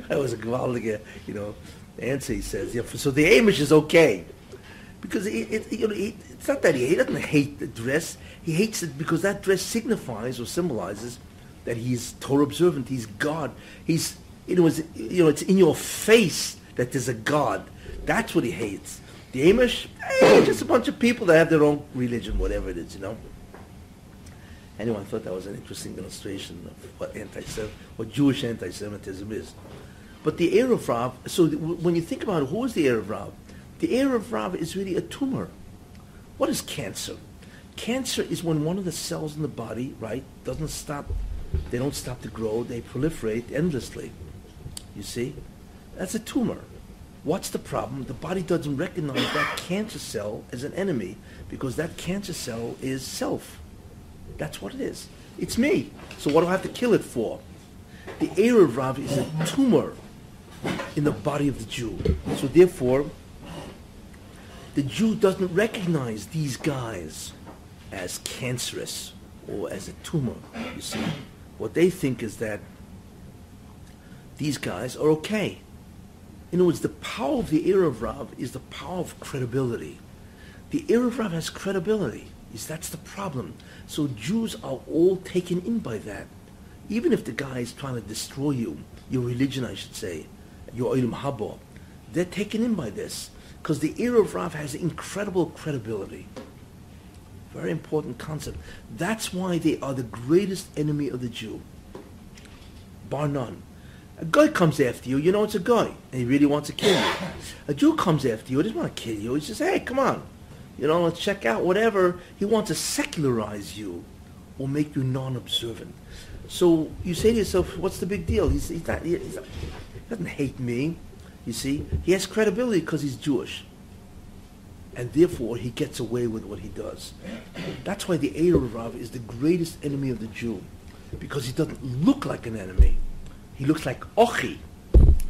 that was a gewaltige, you know, answer he says. Yeah, so the Amish is okay. Because it, it, you know, it, it's not that he, he doesn't hate the dress. He hates it because that dress signifies or symbolizes that he's Torah observant. He's God. He's, know, it's, you know, it's in your face that there's a God. That's what he hates. The Amish, eh, just a bunch of people that have their own religion, whatever it is, you know. I thought that was an interesting illustration of what anti what Jewish anti-Semitism is. But the Erev Rav, so when you think about it, who is the Erev Rav? The Erev Rav is really a tumor. What is cancer? Cancer is when one of the cells in the body, right, doesn't stop, they don't stop to grow, they proliferate endlessly. You see? That's a tumor. What's the problem? The body doesn't recognize that cancer cell as an enemy because that cancer cell is self. That's what it is. It's me. So what do I have to kill it for? The Erev Rav is a tumor in the body of the Jew. So therefore, the Jew doesn't recognize these guys as cancerous or as a tumor, you see. What they think is that these guys are okay. In other words, the power of the Erev Rav is the power of credibility. The Erev Rav has credibility. Is that's the problem. So Jews are all taken in by that. Even if the guy is trying to destroy you, your religion, I should say, your Olam Haba, they're taken in by this because the Erev Rav has incredible credibility. Very important concept. That's why they are the greatest enemy of the Jew. Bar none. A guy comes after you, you know it's a guy, and he really wants to kill you. A Jew comes after you, he doesn't want to kill you. He says, hey, come on. You know, let's check out whatever. He wants to secularize you or make you non-observant. So you say to yourself, what's the big deal? He's, he's, not, he's he doesn't hate me. You see, he has credibility because he's Jewish. And therefore, he gets away with what he does. That's why the Erev Rav is the greatest enemy of the Jew. Because he doesn't look like an enemy. He looks like Ochi,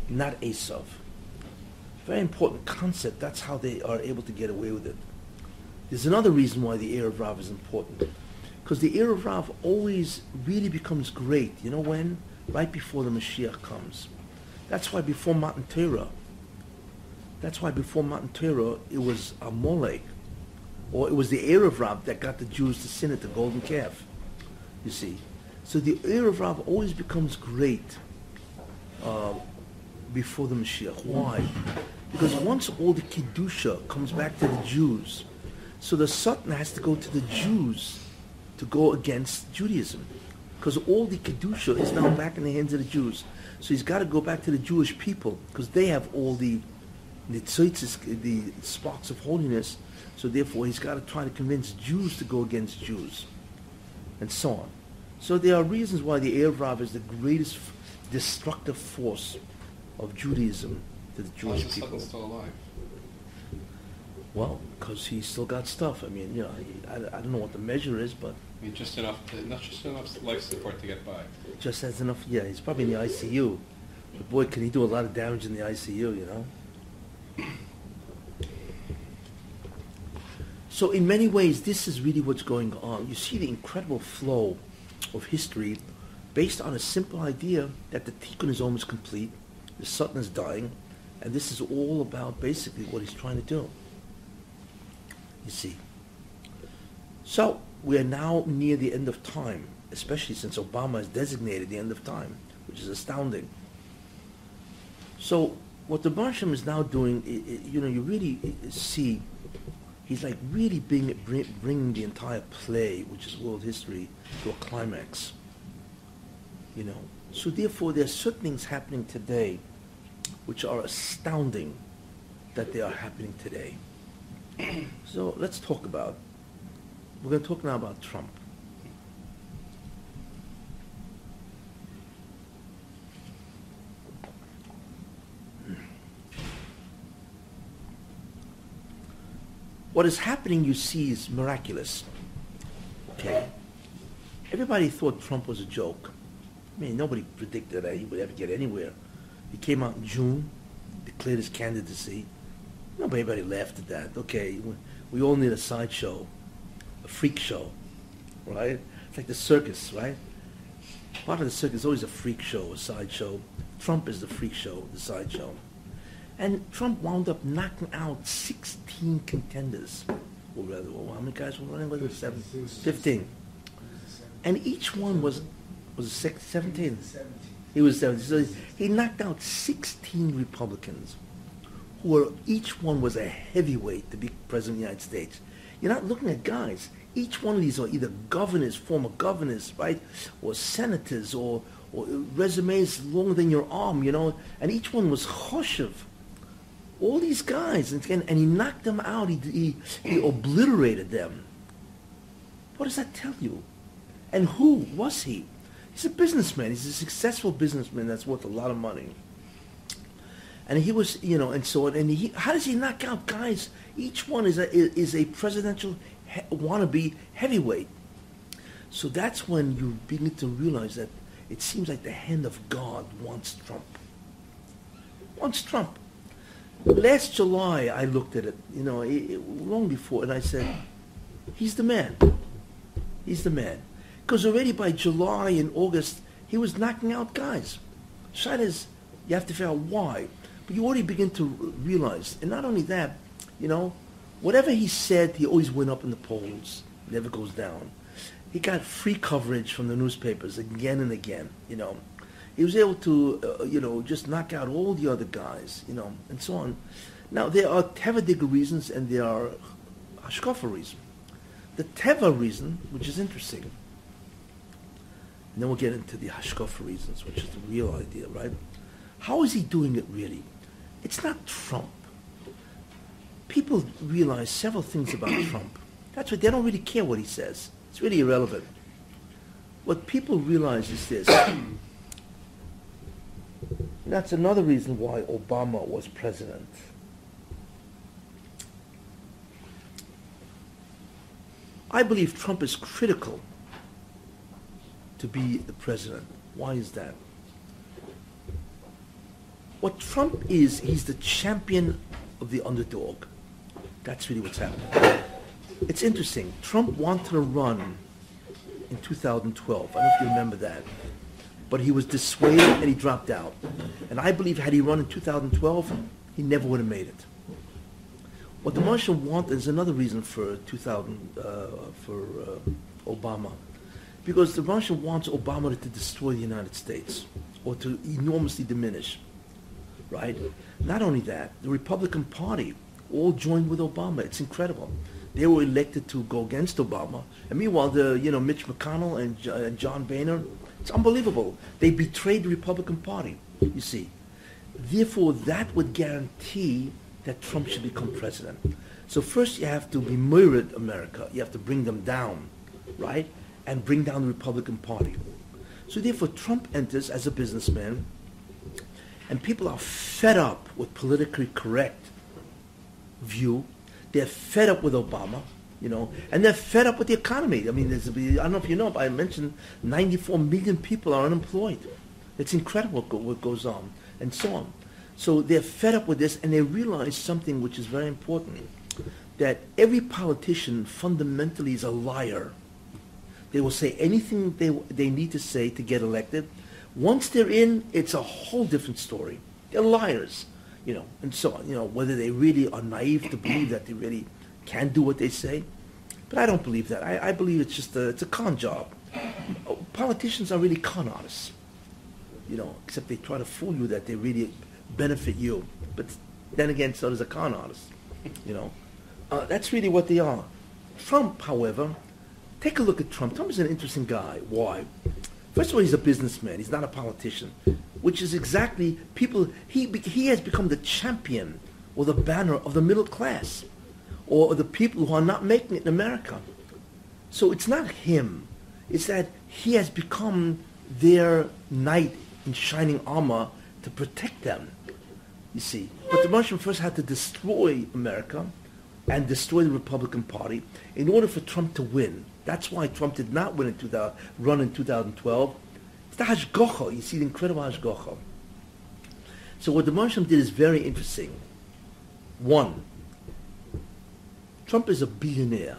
not Esav. Very important concept. That's how they are able to get away with it. There's another reason why the Erev Rav is important. Because the Erev Rav always really becomes great. You know when? Right before the Mashiach comes. That's why before Matan Torah, That's why before Matan Torah, it was a Amalek, or it was the Erev Rav that got the Jews to sin at the golden calf. You see, so the Erev Rav always becomes great uh, before the Mashiach. Why? Because once all the kedusha comes back to the Jews, so the Satan has to go to the Jews to go against Judaism, because all the kedusha is now back in the hands of the Jews. So he's got to go back to the Jewish people because they have all the the tzitzis, the sparks of holiness. So therefore, he's got to try to convince Jews to go against Jews, and so on. So there are reasons why the Erev is the greatest destructive force of Judaism to the Jewish people. Still alive? Well, because he's still got stuff. I mean, you know, he, I, I don't know what the measure is, but I mean, just enough, not just enough life support to get by. just has enough. Yeah, he's probably in the ICU. But boy, can he do a lot of damage in the ICU, you know? So in many ways, this is really what's going on. You see the incredible flow of history based on a simple idea that the tikkun is almost complete, the Satan is dying, and this is all about basically what he's trying to do. You see. So we are now near the end of time, especially since Obama has designated the end of time, which is astounding. So what the Barsham is now doing, you know, you really see, he's like really bring, bringing the entire play, which is world history, to a climax. You know, so therefore there are certain things happening today which are astounding that they are happening today. so let's talk about, we're going to talk now about Trump. What is happening, you see, is miraculous. Okay. Everybody thought Trump was a joke. I mean, nobody predicted that he would ever get anywhere. He came out in June, declared his candidacy. Nobody laughed at that. Okay, we- all need a sideshow, a freak show, right? It's like the circus, right? Part of the circus is always a freak show, a sideshow. Trump is the freak show, the sideshow. And Trump wound up knocking out 16 contenders. Or rather, well, how many guys were running? Was it seven? 15. And each one was, was six, 17? He was 17. So he knocked out 16 Republicans who were, each one was a heavyweight to be president of the United States. You're not looking at guys. Each one of these are either governors, former governors, right, or senators, or, or resumes longer than your arm, you know, and each one was choshev. All these guys, and, and, and he knocked them out. He, he, he obliterated them. What does that tell you? And who was he? He's a businessman. He's a successful businessman that's worth a lot of money. And he was, you know, and so on. And he, how does he knock out guys? Each one is a is a presidential he, wannabe heavyweight. So that's when you begin to realize that it seems like the hand of God wants Trump. Wants Trump. Last July, I looked at it, you know, it, it- long before, and I said, he's the man. He's the man. Because already by July and August, he was knocking out guys. Is, you have to figure out why. But you already begin to realize, and not only that, you know, whatever he said, he always went up in the polls. Never goes down. He got free coverage from the newspapers again and again, you know. He was able to, uh, you know, just knock out all the other guys, you know, and so on. Now, there are Tevadig reasons and there are Hashkafa reasons. The Teva reason, which is interesting, and then we'll get into the Hashkafa reasons, which is the real idea, right? How is he doing it really? It's not Trump. People realize several things about Trump. That's why they don't really care what he says. It's really irrelevant. What people realize is this. That's another reason why Obama was president. I believe Trump is critical to be the president. Why is that? What Trump is, he's the champion of the underdog. That's really what's happening. It's interesting. Trump wanted to run in 2012. I don't know if you remember that. But he was dissuaded and he dropped out. And I believe had he run in 2012, he never would have made it. What the Martian want is another reason for 2000 uh, for uh, Obama, because the Martian wants Obama to destroy the United States or to enormously diminish. Right? Not only that, the Republican Party all joined with Obama. It's incredible. They were elected to go against Obama, and meanwhile, the you know Mitch McConnell and, and uh, John Boehner, it's unbelievable. They betrayed the Republican Party. You see, therefore, that would guarantee that Trump should become president. So first, you have to be America. You have to bring them down, right, and bring down the Republican Party. So therefore, Trump enters as a businessman, and people are fed up with politically correct view. They're fed up with Obama, you know, and they're fed up with the economy. I mean, I don't know if you know, but I mentioned 94 million people are unemployed. It's incredible what what goes on, and so on. So they're fed up with this, and they realize something which is very important, that every politician fundamentally is a liar. They will say anything they, they need to say to get elected. Once they're in, it's a whole different story. They're liars, you know, and so on. You know, whether they really are naive to believe that they really can do what they say. But I don't believe that. I, I believe it's just a, it's a con job. Politicians are really con artists, you know, except they try to fool you that they really benefit you. But then again, so does a con artist, you know. Uh, that's really what they are. Trump, however, take a look at Trump. Trump is an interesting guy. Why? First of all, he's a businessman. He's not a politician, which is exactly people. He he has become the champion or the banner of the middle class, or the people who are not making it in America. So it's not him. It's that he has become their knight in shining armor to protect them. You see, but the Russian first had to destroy America and destroy the Republican Party in order for Trump to win. That's why Trump did not win in 2000, run in 2012. It's the hashgocha. You see the incredible hashgocha. So what the Marsham did is very interesting. One, Trump is a billionaire.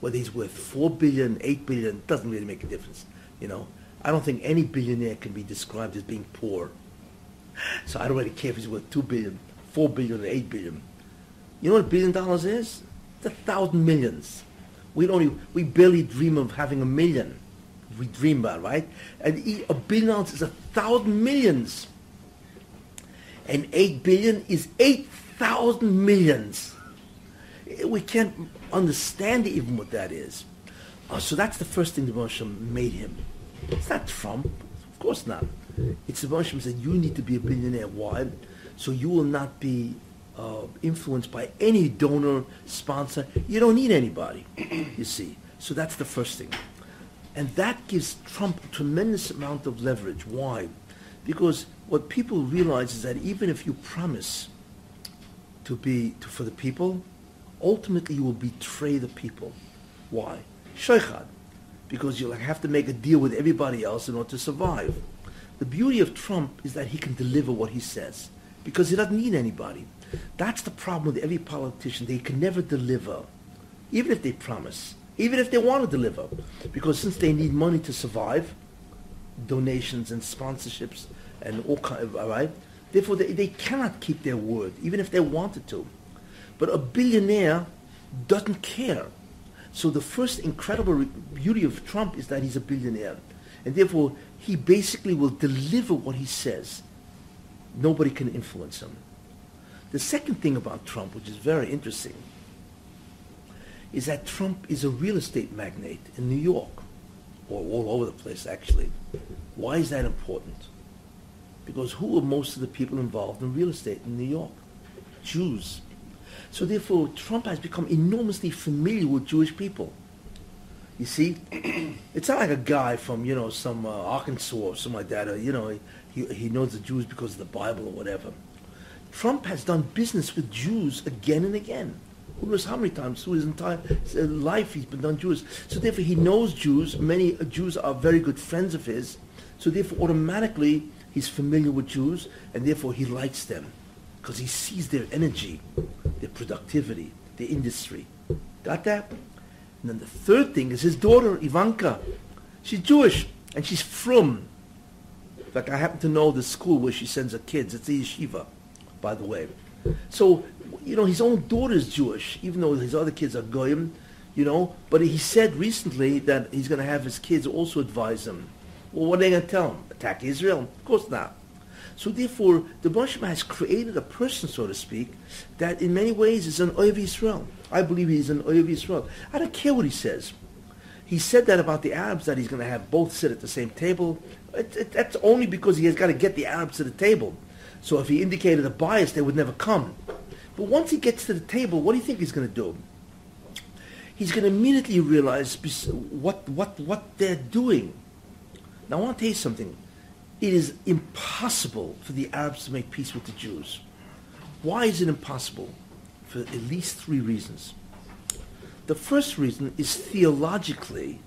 Whether he's worth four billion, eight billion, doesn't really make a difference. You know, I don't think any billionaire can be described as being poor. So I don't really care if he's worth two billion, four billion, or eight billion. You know what a billion dollars is? It's a thousand millions. We only we barely dream of having a million. We dream about right, and a billion dollars is a thousand millions. And eight billion is eight thousand millions. We can't understand even what that is. Uh, so that's the first thing the Moshe made him. It's not Trump, of course not. It's the Moshe said you need to be a billionaire. Why? So you will not be uh, influenced by any donor, sponsor. You don't need anybody, you see. So that's the first thing. And that gives Trump a tremendous amount of leverage. Why? Because what people realize is that even if you promise to be to, for the people, ultimately you will betray the people. Why? Shochad. Because you'll have to make a deal with everybody else in order to survive. The beauty of Trump is that he can deliver what he says because he doesn't need anybody. That's the problem with every politician. They can never deliver, even if they promise, even if they want to deliver. Because since they need money to survive, donations and sponsorships and all kind of, all right? Therefore, they, they cannot keep their word, even if they wanted to. But a billionaire doesn't care. So the first incredible beauty of Trump is that he's a billionaire. And therefore, he basically will deliver what he says. Nobody can influence him. The second thing about Trump, which is very interesting, is that Trump is a real estate magnate in New York, or all over the place, actually. Why is that important? Because who are most of the people involved in real estate in New York? Jews. So therefore, Trump has become enormously familiar with Jewish people. You see, it's not like a guy from you know some uh, Arkansas or something like that. Or, you know, he he knows the Jews because of the Bible or whatever. Trump has done business with Jews again and again. Who knows how many times through his entire uh, life he's been done Jews. So therefore, he knows Jews. Many uh, Jews are very good friends of his. So therefore, automatically, he's familiar with Jews, and therefore he likes them because he sees their energy, their productivity, their industry. Got that? And then the third thing is his daughter, Ivanka. She's Jewish, and she's from. In fact, I happen to know the school where she sends her kids. It's a yeshiva, by the way. So, you know, his own daughter is Jewish, even though his other kids are goyim, you know. But he said recently that he's going to have his kids also advise him. Well, what are they going to tell him? Attack Israel? Of course not. So therefore, the Baruch has created a person, so to speak, that in many ways is an Ohev Israel. I believe he's an Ohev Israel. I don't care what he says. He said that about the Arabs, that he's going to have both sit at the same table. It, it, that's only because he has got to get the Arabs to the table. So if he indicated a bias, they would never come. But once he gets to the table, what do you think he's going to do? He's going to immediately realize what, what, what they're doing. Now I want to tell you something. It is impossible for the Arabs to make peace with the Jews. Why is it impossible? For at least three reasons. The first reason is theologically,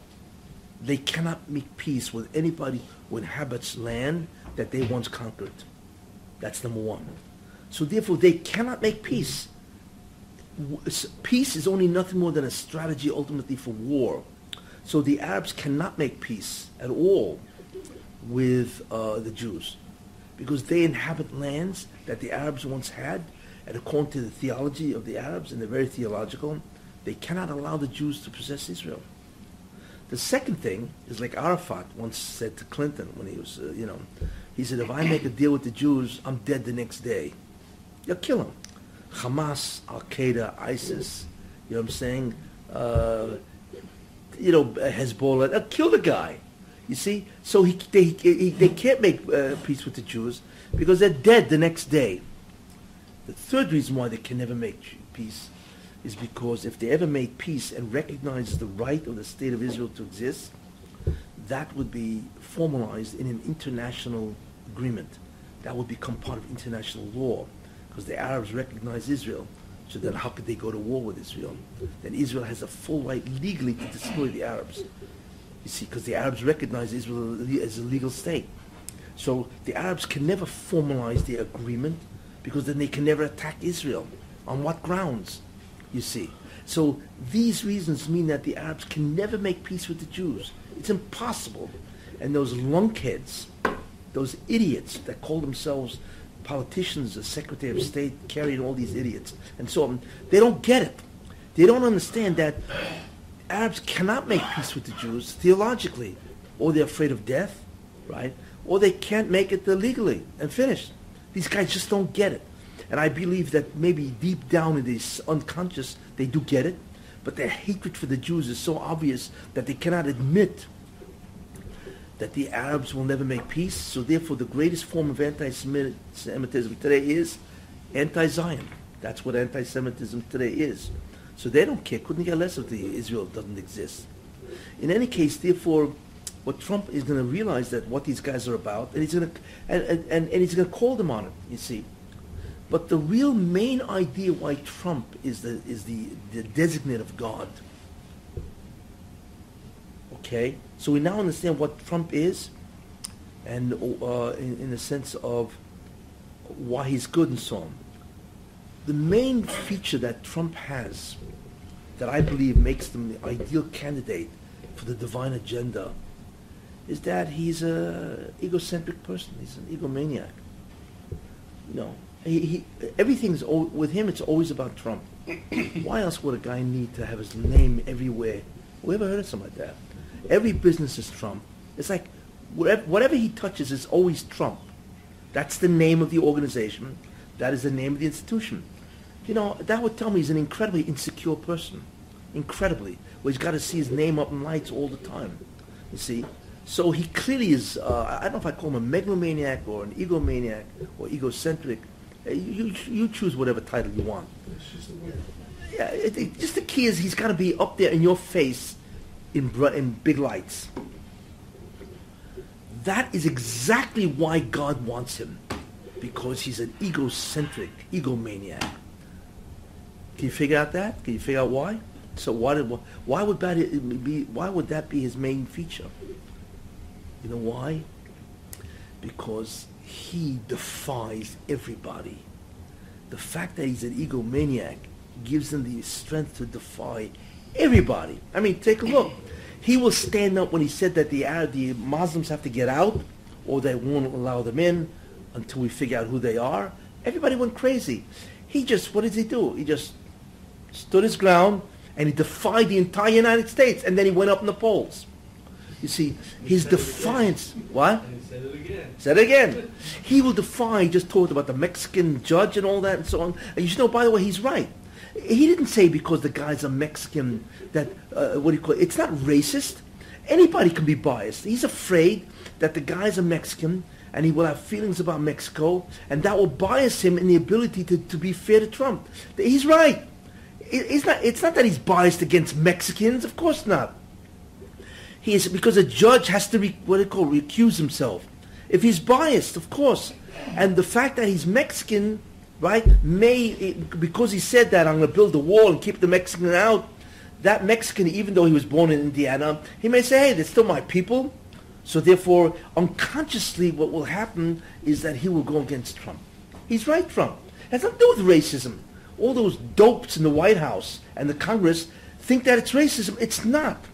they cannot make peace with anybody who inhabits land that they once conquered. That's number one. So therefore, they cannot make peace. Peace is only nothing more than a strategy ultimately for war. So the Arabs cannot make peace at all with uh, the Jews because they inhabit lands that the Arabs once had, and according to the theology of the Arabs, and they're very theological, they cannot allow the Jews to possess Israel. The second thing is like Arafat once said to Clinton when he was, uh, you know, he said, if I make a deal with the Jews, I'm dead the next day. You'll kill him. Hamas, Al Qaeda, ISIS, you know what I'm saying? Uh, you know, Hezbollah, they'll kill the guy. You see? So he, they, he, they can't make uh, peace with the Jews because they're dead the next day. The third reason why they can never make peace is because if they ever made peace and recognized the right of the state of Israel to exist, that would be formalized in an international agreement. That would become part of international law because the Arabs recognize Israel. So then how could they go to war with Israel? Then Israel has a full right legally to destroy the Arabs. You see, because the Arabs recognize Israel as a legal state. So the Arabs can never formalize their agreement because then they can never attack Israel. On what grounds? You see. So these reasons mean that the Arabs can never make peace with the Jews. It's impossible. And those lunkheads, those idiots that call themselves politicians, the Secretary of State, carrying all these idiots, and so on, they don't get it. They don't understand that Arabs cannot make peace with the Jews theologically, or they're afraid of death, right? Or they can't make it legally and finish. These guys just don't get it. And I believe that maybe deep down in this unconscious, they do get it, but their hatred for the Jews is so obvious that they cannot admit that the Arabs will never make peace. So therefore, the greatest form of anti-Semitism today is anti-Zion. That's what anti-Semitism today is. So they don't care. Couldn't care less if the Israel doesn't exist. In any case, therefore, what Trump is going to realize that what these guys are about, and he's going to, and, and, and he's going to call them on it. You see, but the real main idea why Trump is the is the, the designate of God. Okay, so we now understand what Trump is, and uh, in, in the sense of why he's good and so on. The main feature that Trump has, that I believe makes him the ideal candidate for the divine agenda, is that he's a egocentric person. He's an egomaniac. You know, he, he everything's with him. It's always about Trump. Why else would a guy need to have his name everywhere? We ever heard of something like that? Every business is Trump. It's like whatever, whatever he touches is always Trump. That's the name of the organization. That is the name of the institution. You know, that would tell me he's an incredibly insecure person. Incredibly. Where he's got to see his name up in lights all the time. You see? So he clearly is, uh, I don't know if I call him a megalomaniac or an egomaniac or egocentric. Uh, You, you, you choose whatever title you want. It's just a weird. Yeah, it, it- just the key is he's got to be up there in your face in, in big lights. That is exactly why God wants him, because he's an egocentric, egomaniac. Can you figure out that? Can you figure out why? So why did why would that be? Why would that be his main feature? You know why? Because he defies everybody. The fact that he's an egomaniac gives him the strength to defy everybody. I mean, take a look. He will stand up when he said that the Arab, the Muslims have to get out, or they won't allow them in until we figure out who they are. Everybody went crazy. He just, what did he do? He just stood his ground and he defied the entire United States and then he went up in the polls. You see, his said it again. defiance, what? Said it again. Said it again. He will defy, he just talked about the Mexican judge and all that and so on. And you should know, by the way, he's right. He didn't say because the guy's a Mexican that, uh, what do you call it? It's not racist. Anybody can be biased. He's afraid that the guy's a Mexican and he will have feelings about Mexico and that will bias him in the ability to, to be fair to Trump. He's right. It- It's not, it's not that he's biased against Mexicans. Of course not. He is because a judge has to re, what do you call recuse himself. If he's biased, of course, and the fact that he's Mexican, right, may it- because he said that I'm going to build a wall and keep the Mexican out. That Mexican, even though he was born in Indiana, he may say, "Hey, they're still my people." So therefore, unconsciously, what will happen is that he will go against Trump. He's right, Trump. It has nothing to do with racism. All those dopes in the White House and the Congress think that it's racism. It's not.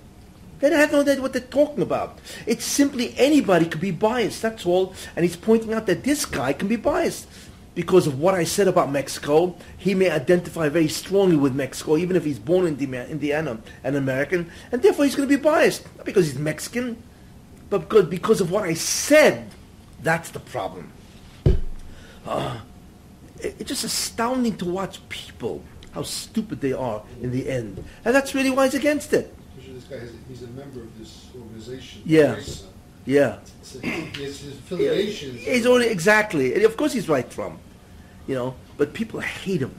They don't have no idea what they're talking about. It's simply anybody could be biased, that's all. And he's pointing out that this guy can be biased. Because of what I said about Mexico, he may identify very strongly with Mexico, even if he's born in Indiana and American, and therefore he's going to be biased. Not because he's Mexican, but because, because of what I said. That's the problem. Uh, it- it's just astounding to watch people, how stupid they are in the end. And that's really why he's against it. Especially this guy, he's a member of this organization. Yeah. Yeah. So His his affiliations. He's already exactly. And of course, he's right, Trump. You know, but people hate him.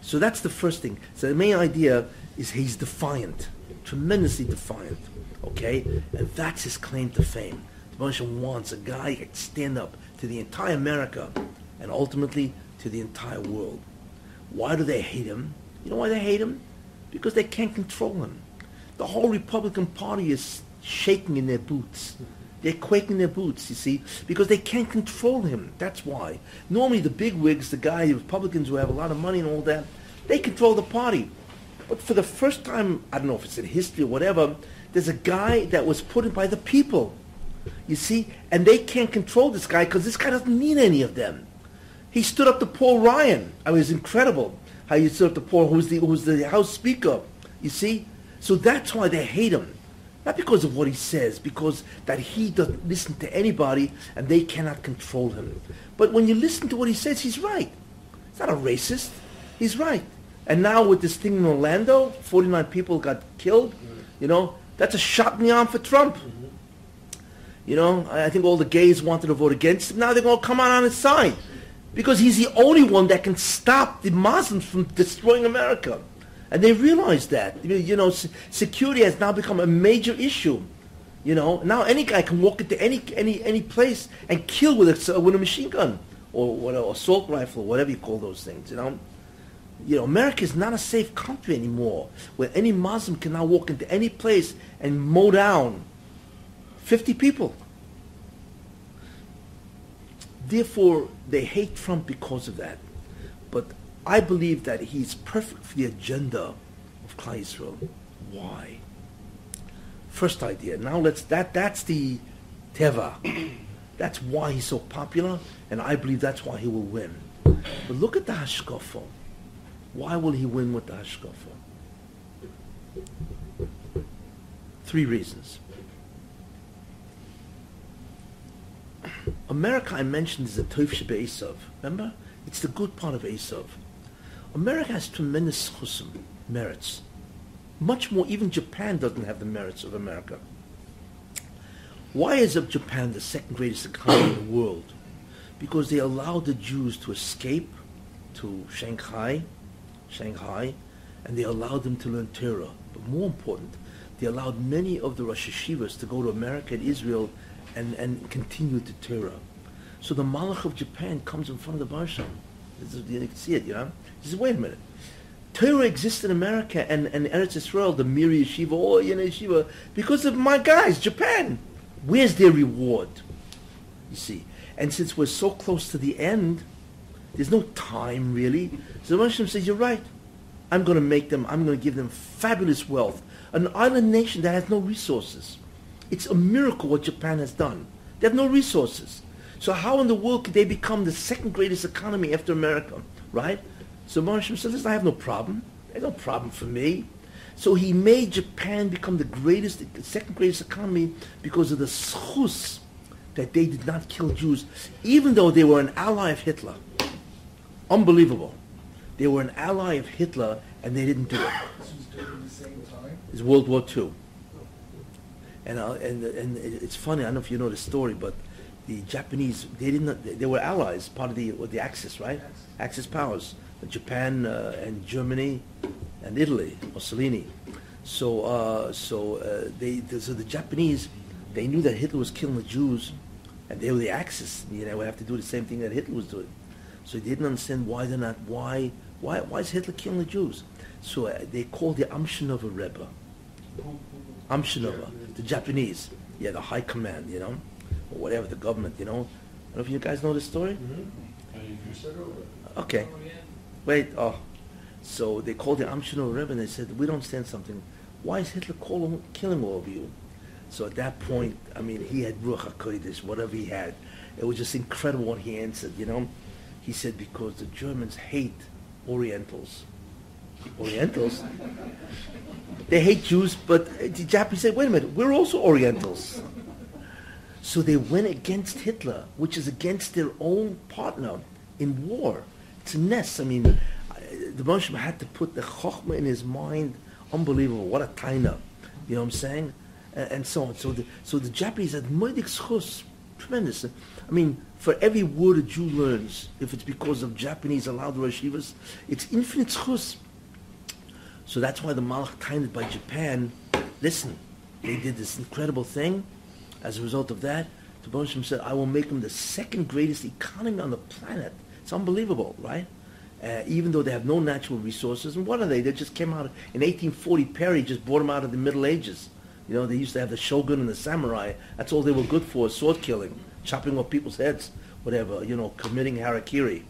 So that's the first thing. So the main idea is he's defiant, tremendously defiant. Okay, and that's his claim to fame. The Moshe wants a guy who can stand up to the entire America, and ultimately to the entire world. Why do they hate him? You know why they hate him? Because they can't control him. The whole Republican Party is shaking in their boots. They're quaking in their boots, you see, because they can't control him. That's why. Normally the big wigs, the guy, the Republicans who have a lot of money and all that, they control the party. But for the first time, I don't know if it's in history or whatever, there's a guy that was put in by the people. You see, and they can't control this guy because this guy doesn't need any of them. He stood up to Paul Ryan. I mean, it's incredible how he stood up to Paul, who's the who's the House Speaker. You see, so that's why they hate him, not because of what he says, because that he doesn't listen to anybody and they cannot control him. But when you listen to what he says, he's right. He's not a racist. He's right. And now with this thing in Orlando, 49 people got killed. You know, that's a shot in the arm for Trump. You know, I I think all the gays wanted to vote against him. Now they're going to come out on his side because he's the only one that can stop the Muslims from destroying America. And they realize that. You know, security has now become a major issue. You know, now any guy can walk into any any any place and kill with a with a machine gun or what assault rifle or whatever you call those things. You know, you know, America is not a safe country anymore, where any Muslim can now walk into any place and mow down 50 people. Therefore, they hate Trump because of that. I believe that he's perfect for the agenda of Klal Yisrael. Why? First idea. Now let's that that's the teva. That's why he's so popular, and I believe that's why he will win. But look at the hashkafa. Why will he win with the hashkafa? Three reasons. America, I mentioned, is the Tov Shebe Esav. Remember? It's the good part of Esav. America has tremendous chusim, merits. Much more, even Japan doesn't have the merits of America. Why is Japan the second greatest economy in the world? Because they allowed the Jews to escape to Shanghai, Shanghai, and they allowed them to learn Torah. But more important, they allowed many of the Rosh Yeshivas to go to America and Israel and, and continue to Torah. So the Malach of Japan comes in front of the Barsha. This is- You can see it, you know? He says, wait a minute. Torah exists in America and, and Eretz Israel, the Mir Yeshiva, or Yana Yeshiva, because of my guys, Japan. Where's their reward? You see. And since we're so close to the end, there's no time really. So Hashem says, you're right. I'm going to make them, I'm going to give them fabulous wealth. An island nation that has no resources. It's a miracle what Japan has done. They have no resources. So how in the world could they become the second greatest economy after America? right? So Moshe said, listen, I have no problem. There's no problem for me. So he made Japan become the greatest, the second greatest economy because of the schus that they did not kill Jews, even though they were an ally of Hitler. Unbelievable. They were an ally of Hitler and they didn't do it. This was during the same time. It's World War II. And, uh, and, and it's funny, I don't know if you know the story, but the Japanese, they didn't, they were allies, part of the, the Axis, right? Axis powers, Japan uh, and Germany and Italy, Mussolini. So, uh, so uh, they, so the Japanese, they knew that Hitler was killing the Jews, and they were the Axis. You know, we have to do the same thing that Hitler was doing. So they didn't understand why they're not, why, why, why is Hitler killing the Jews? So uh, they called the Amshinova Rebbe. Amshinova, the Japanese, yeah, the high command, you know, or whatever, the government, you know. I don't know if you guys know this story. You said over. Okay. Wait, oh. So they called the Amshinova Rebbe and they said, we don't understand something. Why is Hitler calling, killing all of you? So at that point, I mean, he had Ruach HaKodesh, whatever he had. It was just incredible what he answered, you know. He said, because the Germans hate Orientals. Orientals? They hate Jews, but the Japanese said, wait a minute, we're also Orientals. So they went against Hitler, which is against their own partner in war. It's a nest. I mean, the Moshe had to put the chokhmah in his mind. Unbelievable. What a taina. You know what I'm saying? And, and so on. So the, so the Japanese had moedik schus. Tremendous. I mean, for every word a Jew learns, if it's because of Japanese allowed yeshivas, it's infinite schus. So that's why the Malach tained by Japan. Listen, they did this incredible thing. As a result of that, the Baruch said, I will make them the second greatest economy on the planet. It's unbelievable, right? Uh, even though they have no natural resources. And what are they? They just came out in 1840. Perry just brought them out of the Middle Ages. You know, they used to have the shogun and the samurai. That's all they were good for, sword killing, chopping off people's heads, whatever, you know, committing harakiri.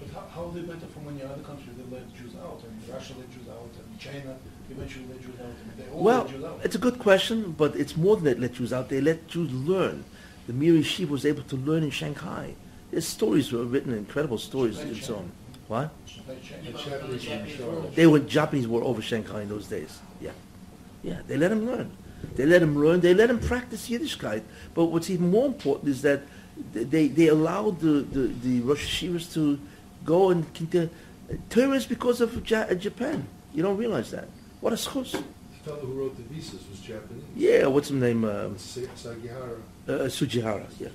But how, how they better from any other country they let Jews out? I mean, Russia let Jews out, and China eventually let Jews out. I mean, they all Well, let Jews out. it's a good question, but it's more than they let Jews out. They let Jews learn. The Miri Yeshiva was able to learn in Shanghai. There's stories were written, incredible stories and so on. What? Let China- The Japanese were in charge. They were Japanese were over Shanghai in those days. Yeah, yeah. They let him learn. They let him learn. They let him practice Yiddishkeit. But what's even more important is that they they allowed the the, the Rosh Yeshivas to go and continue. Torah because of ja- Japan. You don't realize that. What a schus. The fellow who wrote the visas was Japanese. Yeah. What's his name? Uh, Sa- Sagihara. uh, Sugihara. Yeah.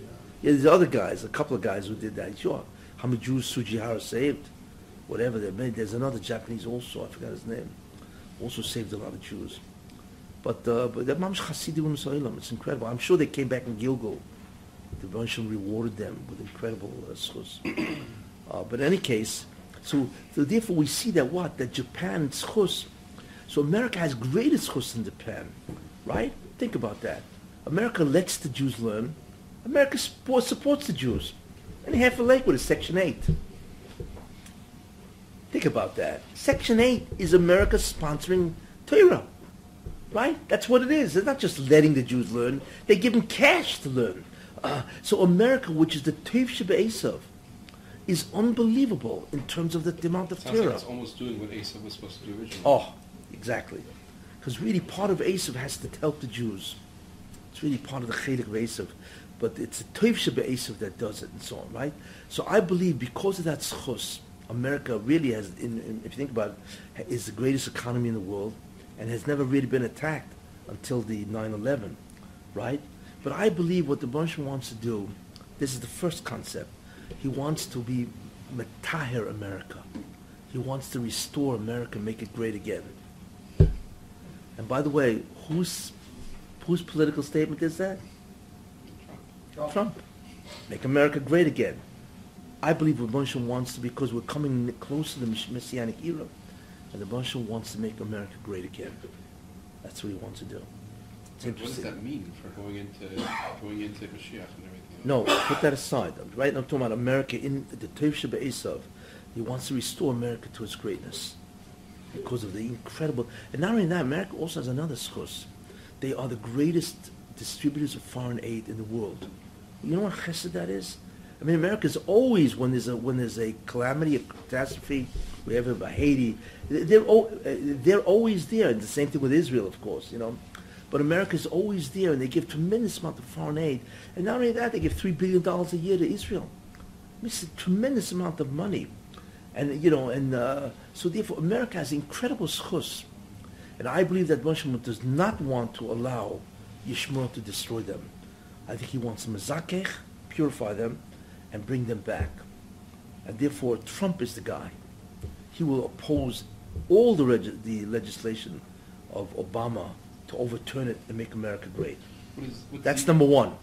Yeah. There's other guys. A couple of guys who did that. Sure. How many Jews Sugihara saved? Whatever they made. There's another Japanese also. I forgot his name. Also saved a lot of Jews. But uh, but the Mamish Hasidim it's incredible. I'm sure they came back in gilgul. The Rosh rewarded them with incredible uh, uh, but in any case, so, so therefore we see that what? That Japan schus. So America has greater schus than Japan, right? Think about that. America lets the Jews learn. America support, supports the Jews. And half a lake with a Section 8. Think about that. Section 8 is America sponsoring Torah. Right? That's what it is. They're not just letting the Jews learn. They give them cash to learn. Uh, so America, which is the Tev Esav, is unbelievable in terms of the, the amount of Sounds like Torah. it's almost doing what Asa was supposed to do originally. Oh, exactly. Because really part of Esav has to help the Jews. It's really part of the Chelik of Esav. But it's the Tev Esav that does it and so on, right? So I believe because of that schus, America really has, in, in, if you think about it, is the greatest economy in the world and has never really been attacked until the 9-11, right? But I believe what the Baruch wants to do, this is the first concept, he wants to be Metaher America. He wants to restore America, make it great again. And by the way, whose, whose political statement is that? Trump. Make America great again. I believe what Moshe wants to, because we're coming close to the Messianic era, and the Moshe wants to make America great again. That's what he wants to do. It's What does that mean for going into going into Mashiach and everything? No, put that aside. Right now, I'm talking about America in the Tev Sheba Esav. He wants to restore America to its greatness because of the incredible. And not only that, America also has another source. They are the greatest distributors of foreign aid in the world. You know what chesed that is? I mean, America's always when there's a when there's a calamity, a catastrophe, we have Haiti. They're they're always there. And the same thing with Israel, of course. You know, but America's always there, and they give tremendous amount of foreign aid. And not only that, they give three billion dollars a year to Israel. It's a tremendous amount of money, and you know, and uh, so therefore, America has incredible schus. And I believe that Moshe does not want to allow Yishmael to destroy them. I think he wants to mezakech, purify them, and bring them back. And therefore, Trump is the guy. He will oppose all the, reg- the legislation of Obama to overturn it and make America great. What is, what's That's number one.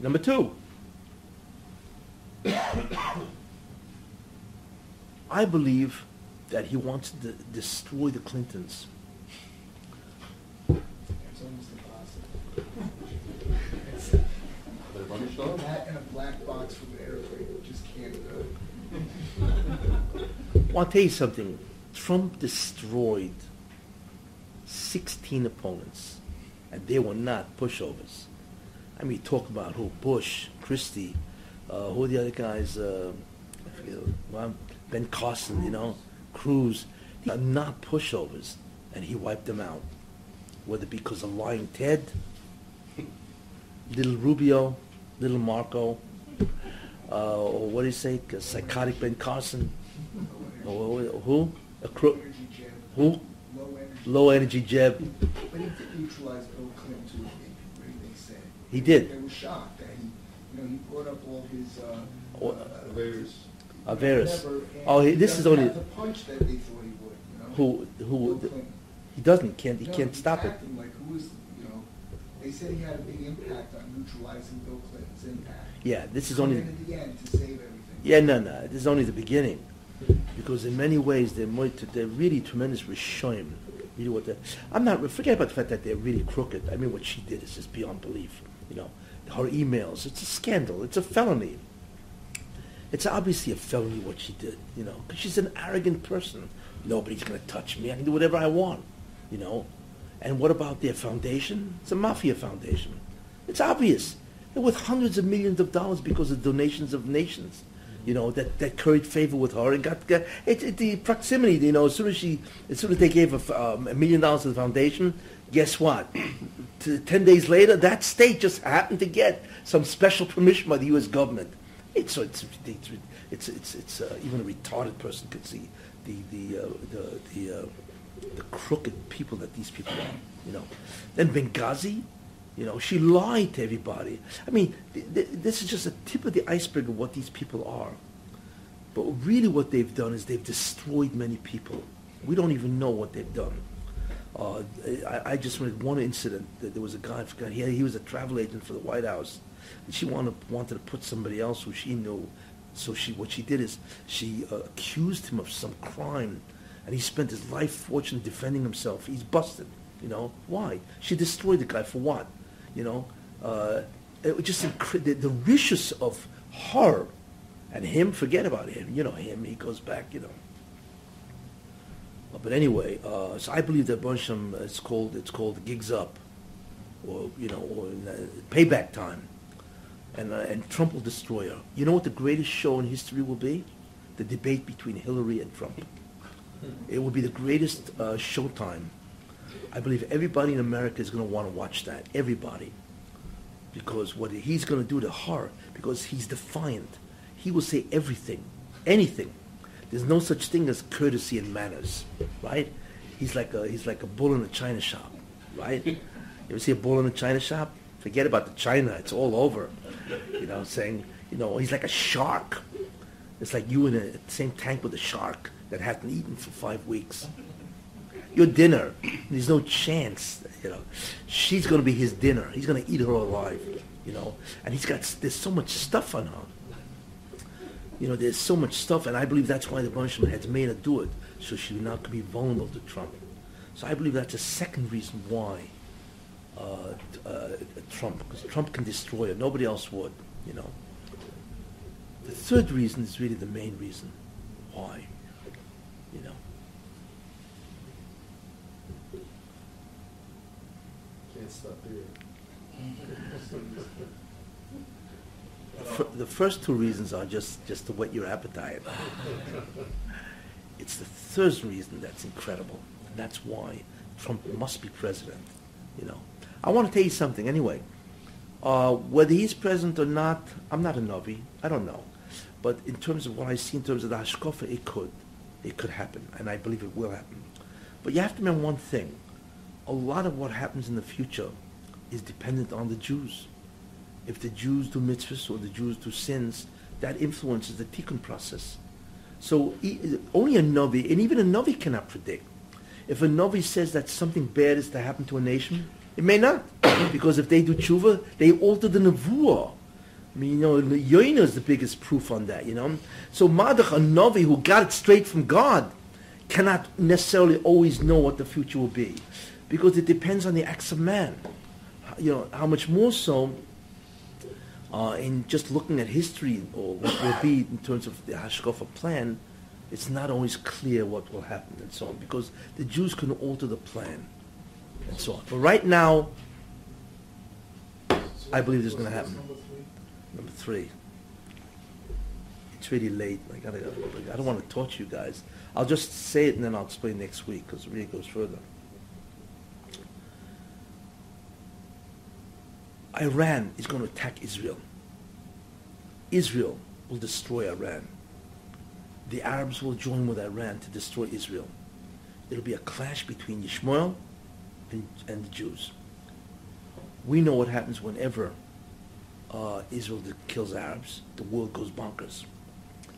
Number two, I believe that he wants to destroy the Clintons. It's almost impossible. It's Shalom? that and a black box from an airplane, you just can't Well, I'll tell you something. Trump destroyed 16 opponents, and they were not pushovers. I mean, talk about who? Bush, Christie, uh, who are the other guys? Uh, forget, well, ben Carson, you know, Cruz. They are not pushovers, and he wiped them out. Whether because of lying Ted, little Rubio, little Marco, uh, or what do you say, psychotic Ben Carson, or who? A it. cro- who? low energy. Low Jeb. But he did neutralize Bill Clinton to a degree, they said. He did. They were shocked that he, you know, he brought up all his, uh. Oh, uh, Invaders. Averus. whatever, and Oh, he, he this is only the punch that they thought he would, you know? who Bill who Clinton. he doesn't can't he No, can't stop it. attacked him Like, who is, you know, they said he had a big impact on neutralizing Bill Clinton's impact. Yeah, this is only in the end to save everything. yeah no no this is only the beginning because in many ways they're more, they're really tremendous rishoyim. Really what I'm not forget about the fact that they're really crooked. I mean what she did is just beyond belief. You know her emails. It's a scandal. It's a felony. It's obviously a felony what she did. You know because she's an arrogant person. Nobody's going to touch me. I can do whatever I want. You know. And what about their foundation? It's a mafia foundation. It's obvious. They're worth hundreds of millions of dollars because of donations of nations. You know that, that curried favor with her and got, got it, it, the proximity. You know, as soon as she, as soon as they gave a, um, a million dollars to the foundation, guess what? Ten days later, that state just happened to get some special permission by the U.S. government. It's it's it's it's, it's, it's uh, even a retarded person could see the the uh, the the, uh, the crooked people that these people are. You know, then Benghazi. You know, she lied to everybody. I mean, th- th- this is just a tip of the iceberg of what these people are. But really what they've done is they've destroyed many people. We don't even know what they've done. Uh, I, I just read one incident that there was a guy, he, he was a travel agent for the White House. And she wanted, wanted to put somebody else who she knew. So she, what she did is she uh, accused him of some crime. And he spent his life fortune defending himself. He's busted. You know, why? She destroyed the guy for what? You know, uh, it was just incre- the, the riches of her and him. Forget about him. You know him. He goes back. You know. Uh, But anyway, uh, so I believe that Bonsham it's called it's called gigs up, or you know, or uh, payback time, and uh, and Trump will destroy her. You know what the greatest show in history will be? The debate between Hillary and Trump. It will be the greatest uh, showtime. I believe everybody in America is going to want to watch that. Everybody. Because what he's going to do to her, because he's defiant, he will say everything, anything. There's no such thing as courtesy and manners, right? He's like a he's like a bull in a china shop, right? You ever see a bull in a china shop? Forget about the china; it's all over. You know, saying you know he's like a shark. It's like you in the same tank with a shark that hasn't eaten for five weeks. Your dinner, there's no chance. You know, she's going to be his dinner. He's going to eat her alive. You know, and he's got there's so much stuff on her. You know, there's so much stuff, and I believe that's why the Bunchman had made her do it, so she would not be vulnerable to Trump. So I believe that's a second reason why uh, uh, Trump, because Trump can destroy her. Nobody else would, you know. The third reason is really the main reason why, you know. Can't stop there. the first two reasons are just, just to whet your appetite. It's the third reason that's incredible. And that's why Trump must be president, you know. I want to tell you something anyway. Uh, whether he's president or not, I'm not a Navi. I don't know. But in terms of what I see in terms of the Hashkofa, it could. It could happen. And I believe it will happen. But you have to remember one thing. A lot of what happens in the future is dependent on the Jews. If the Jews do mitzvahs or the Jews do sins, that influences the tikkun process. So only a Navi, and even a Navi cannot predict. If a Navi says that something bad is to happen to a nation, it may not. because if they do tshuva, they alter the Nevuah. I mean, you know, Yoina is the biggest proof on that, you know. So Madach, a Navi who got it straight from God, cannot necessarily always know what the future will be. Because it depends on the acts of man. You know, how much more so uh, in just looking at history or what will be in terms of the Hashkofa plan, it's not always clear what will happen and so on because the Jews can alter the plan and so on. But right now, I believe this is going to happen. Three. It's really late. I gotta. I don't want to torture you guys. I'll just say it and then I'll explain next week because it really goes further. Iran is going to attack Israel. Israel will destroy Iran. The Arabs will join with Iran to destroy Israel. It'll be a clash between Yishmael and, and the Jews. We know what happens whenever uh, Israel kills Arabs. The world goes bonkers.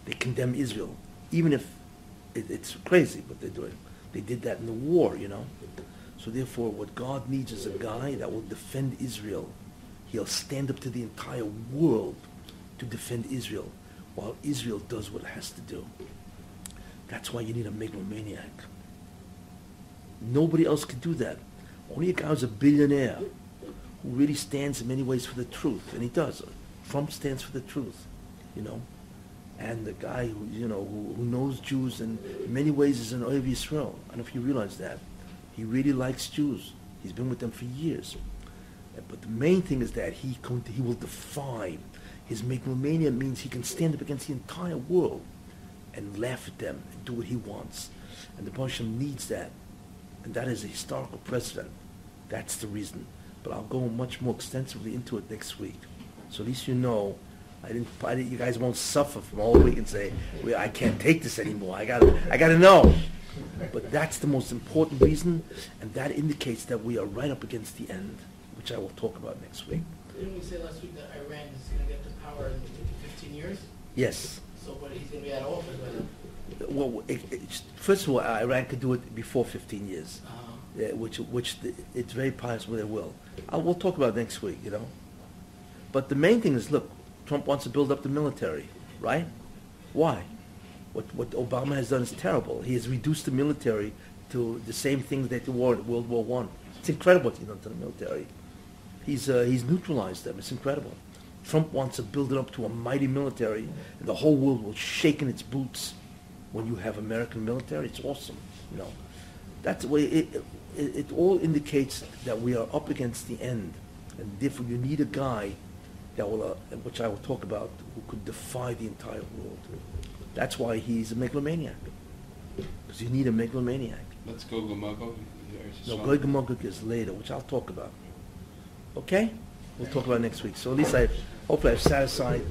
They condemn Israel, even if it, it's crazy what they're doing. They did that in the war, you know. So therefore, what God needs is a guy that will defend Israel. He'll stand up to the entire world to defend Israel, while Israel does what it has to do. That's why you need a megalomaniac. Nobody else can do that. Only a guy who's a billionaire really stands in many ways for the truth, and he does. Trump stands for the truth, you know. And the guy who you know who, who knows Jews in many ways is an Ohev Yisrael. I don't know if you realize that. He really likes Jews. He's been with them for years. Uh, but the main thing is that he he will defy. His megalomania means he can stand up against the entire world and laugh at them and do what he wants. And the Hashem needs that. And that is a historical precedent. That's the reason. But I'll go much more extensively into it next week. So at least you know, I didn't, I didn't you guys won't suffer from all week and say, well, I can't take this anymore. I gotta, I gotta know. But that's the most important reason, and that indicates that we are right up against the end, which I will talk about next week. Didn't we say last week that Iran is gonna get to power in fifteen years? Yes. So, but he's gonna be out of office by then. Well, it, it, first of all, Iran could do it before 15 years. Uh-huh. Uh, which which the, it's very possible they will. I, we'll talk about next week, you know. But the main thing is, look, Trump wants to build up the military, right? Why? What what Obama has done is terrible. He has reduced the military to the same things that the in World War One. It's incredible what he's done to the military. He's uh, he's neutralized them. It's incredible. Trump wants to build it up to a mighty military, and the whole world will shake in its boots when you have American military. It's awesome, you know. That's the way it, it, it all indicates that we are up against the end, and therefore you need a guy that will, uh, which I will talk about, who could defy the entire world. That's why he's a megalomaniac, because you need a megalomaniac. Let's go Gamago. No, Gomoguk is later, which I'll talk about. Okay? We'll talk about next week. So at least I, hopefully I've satisfied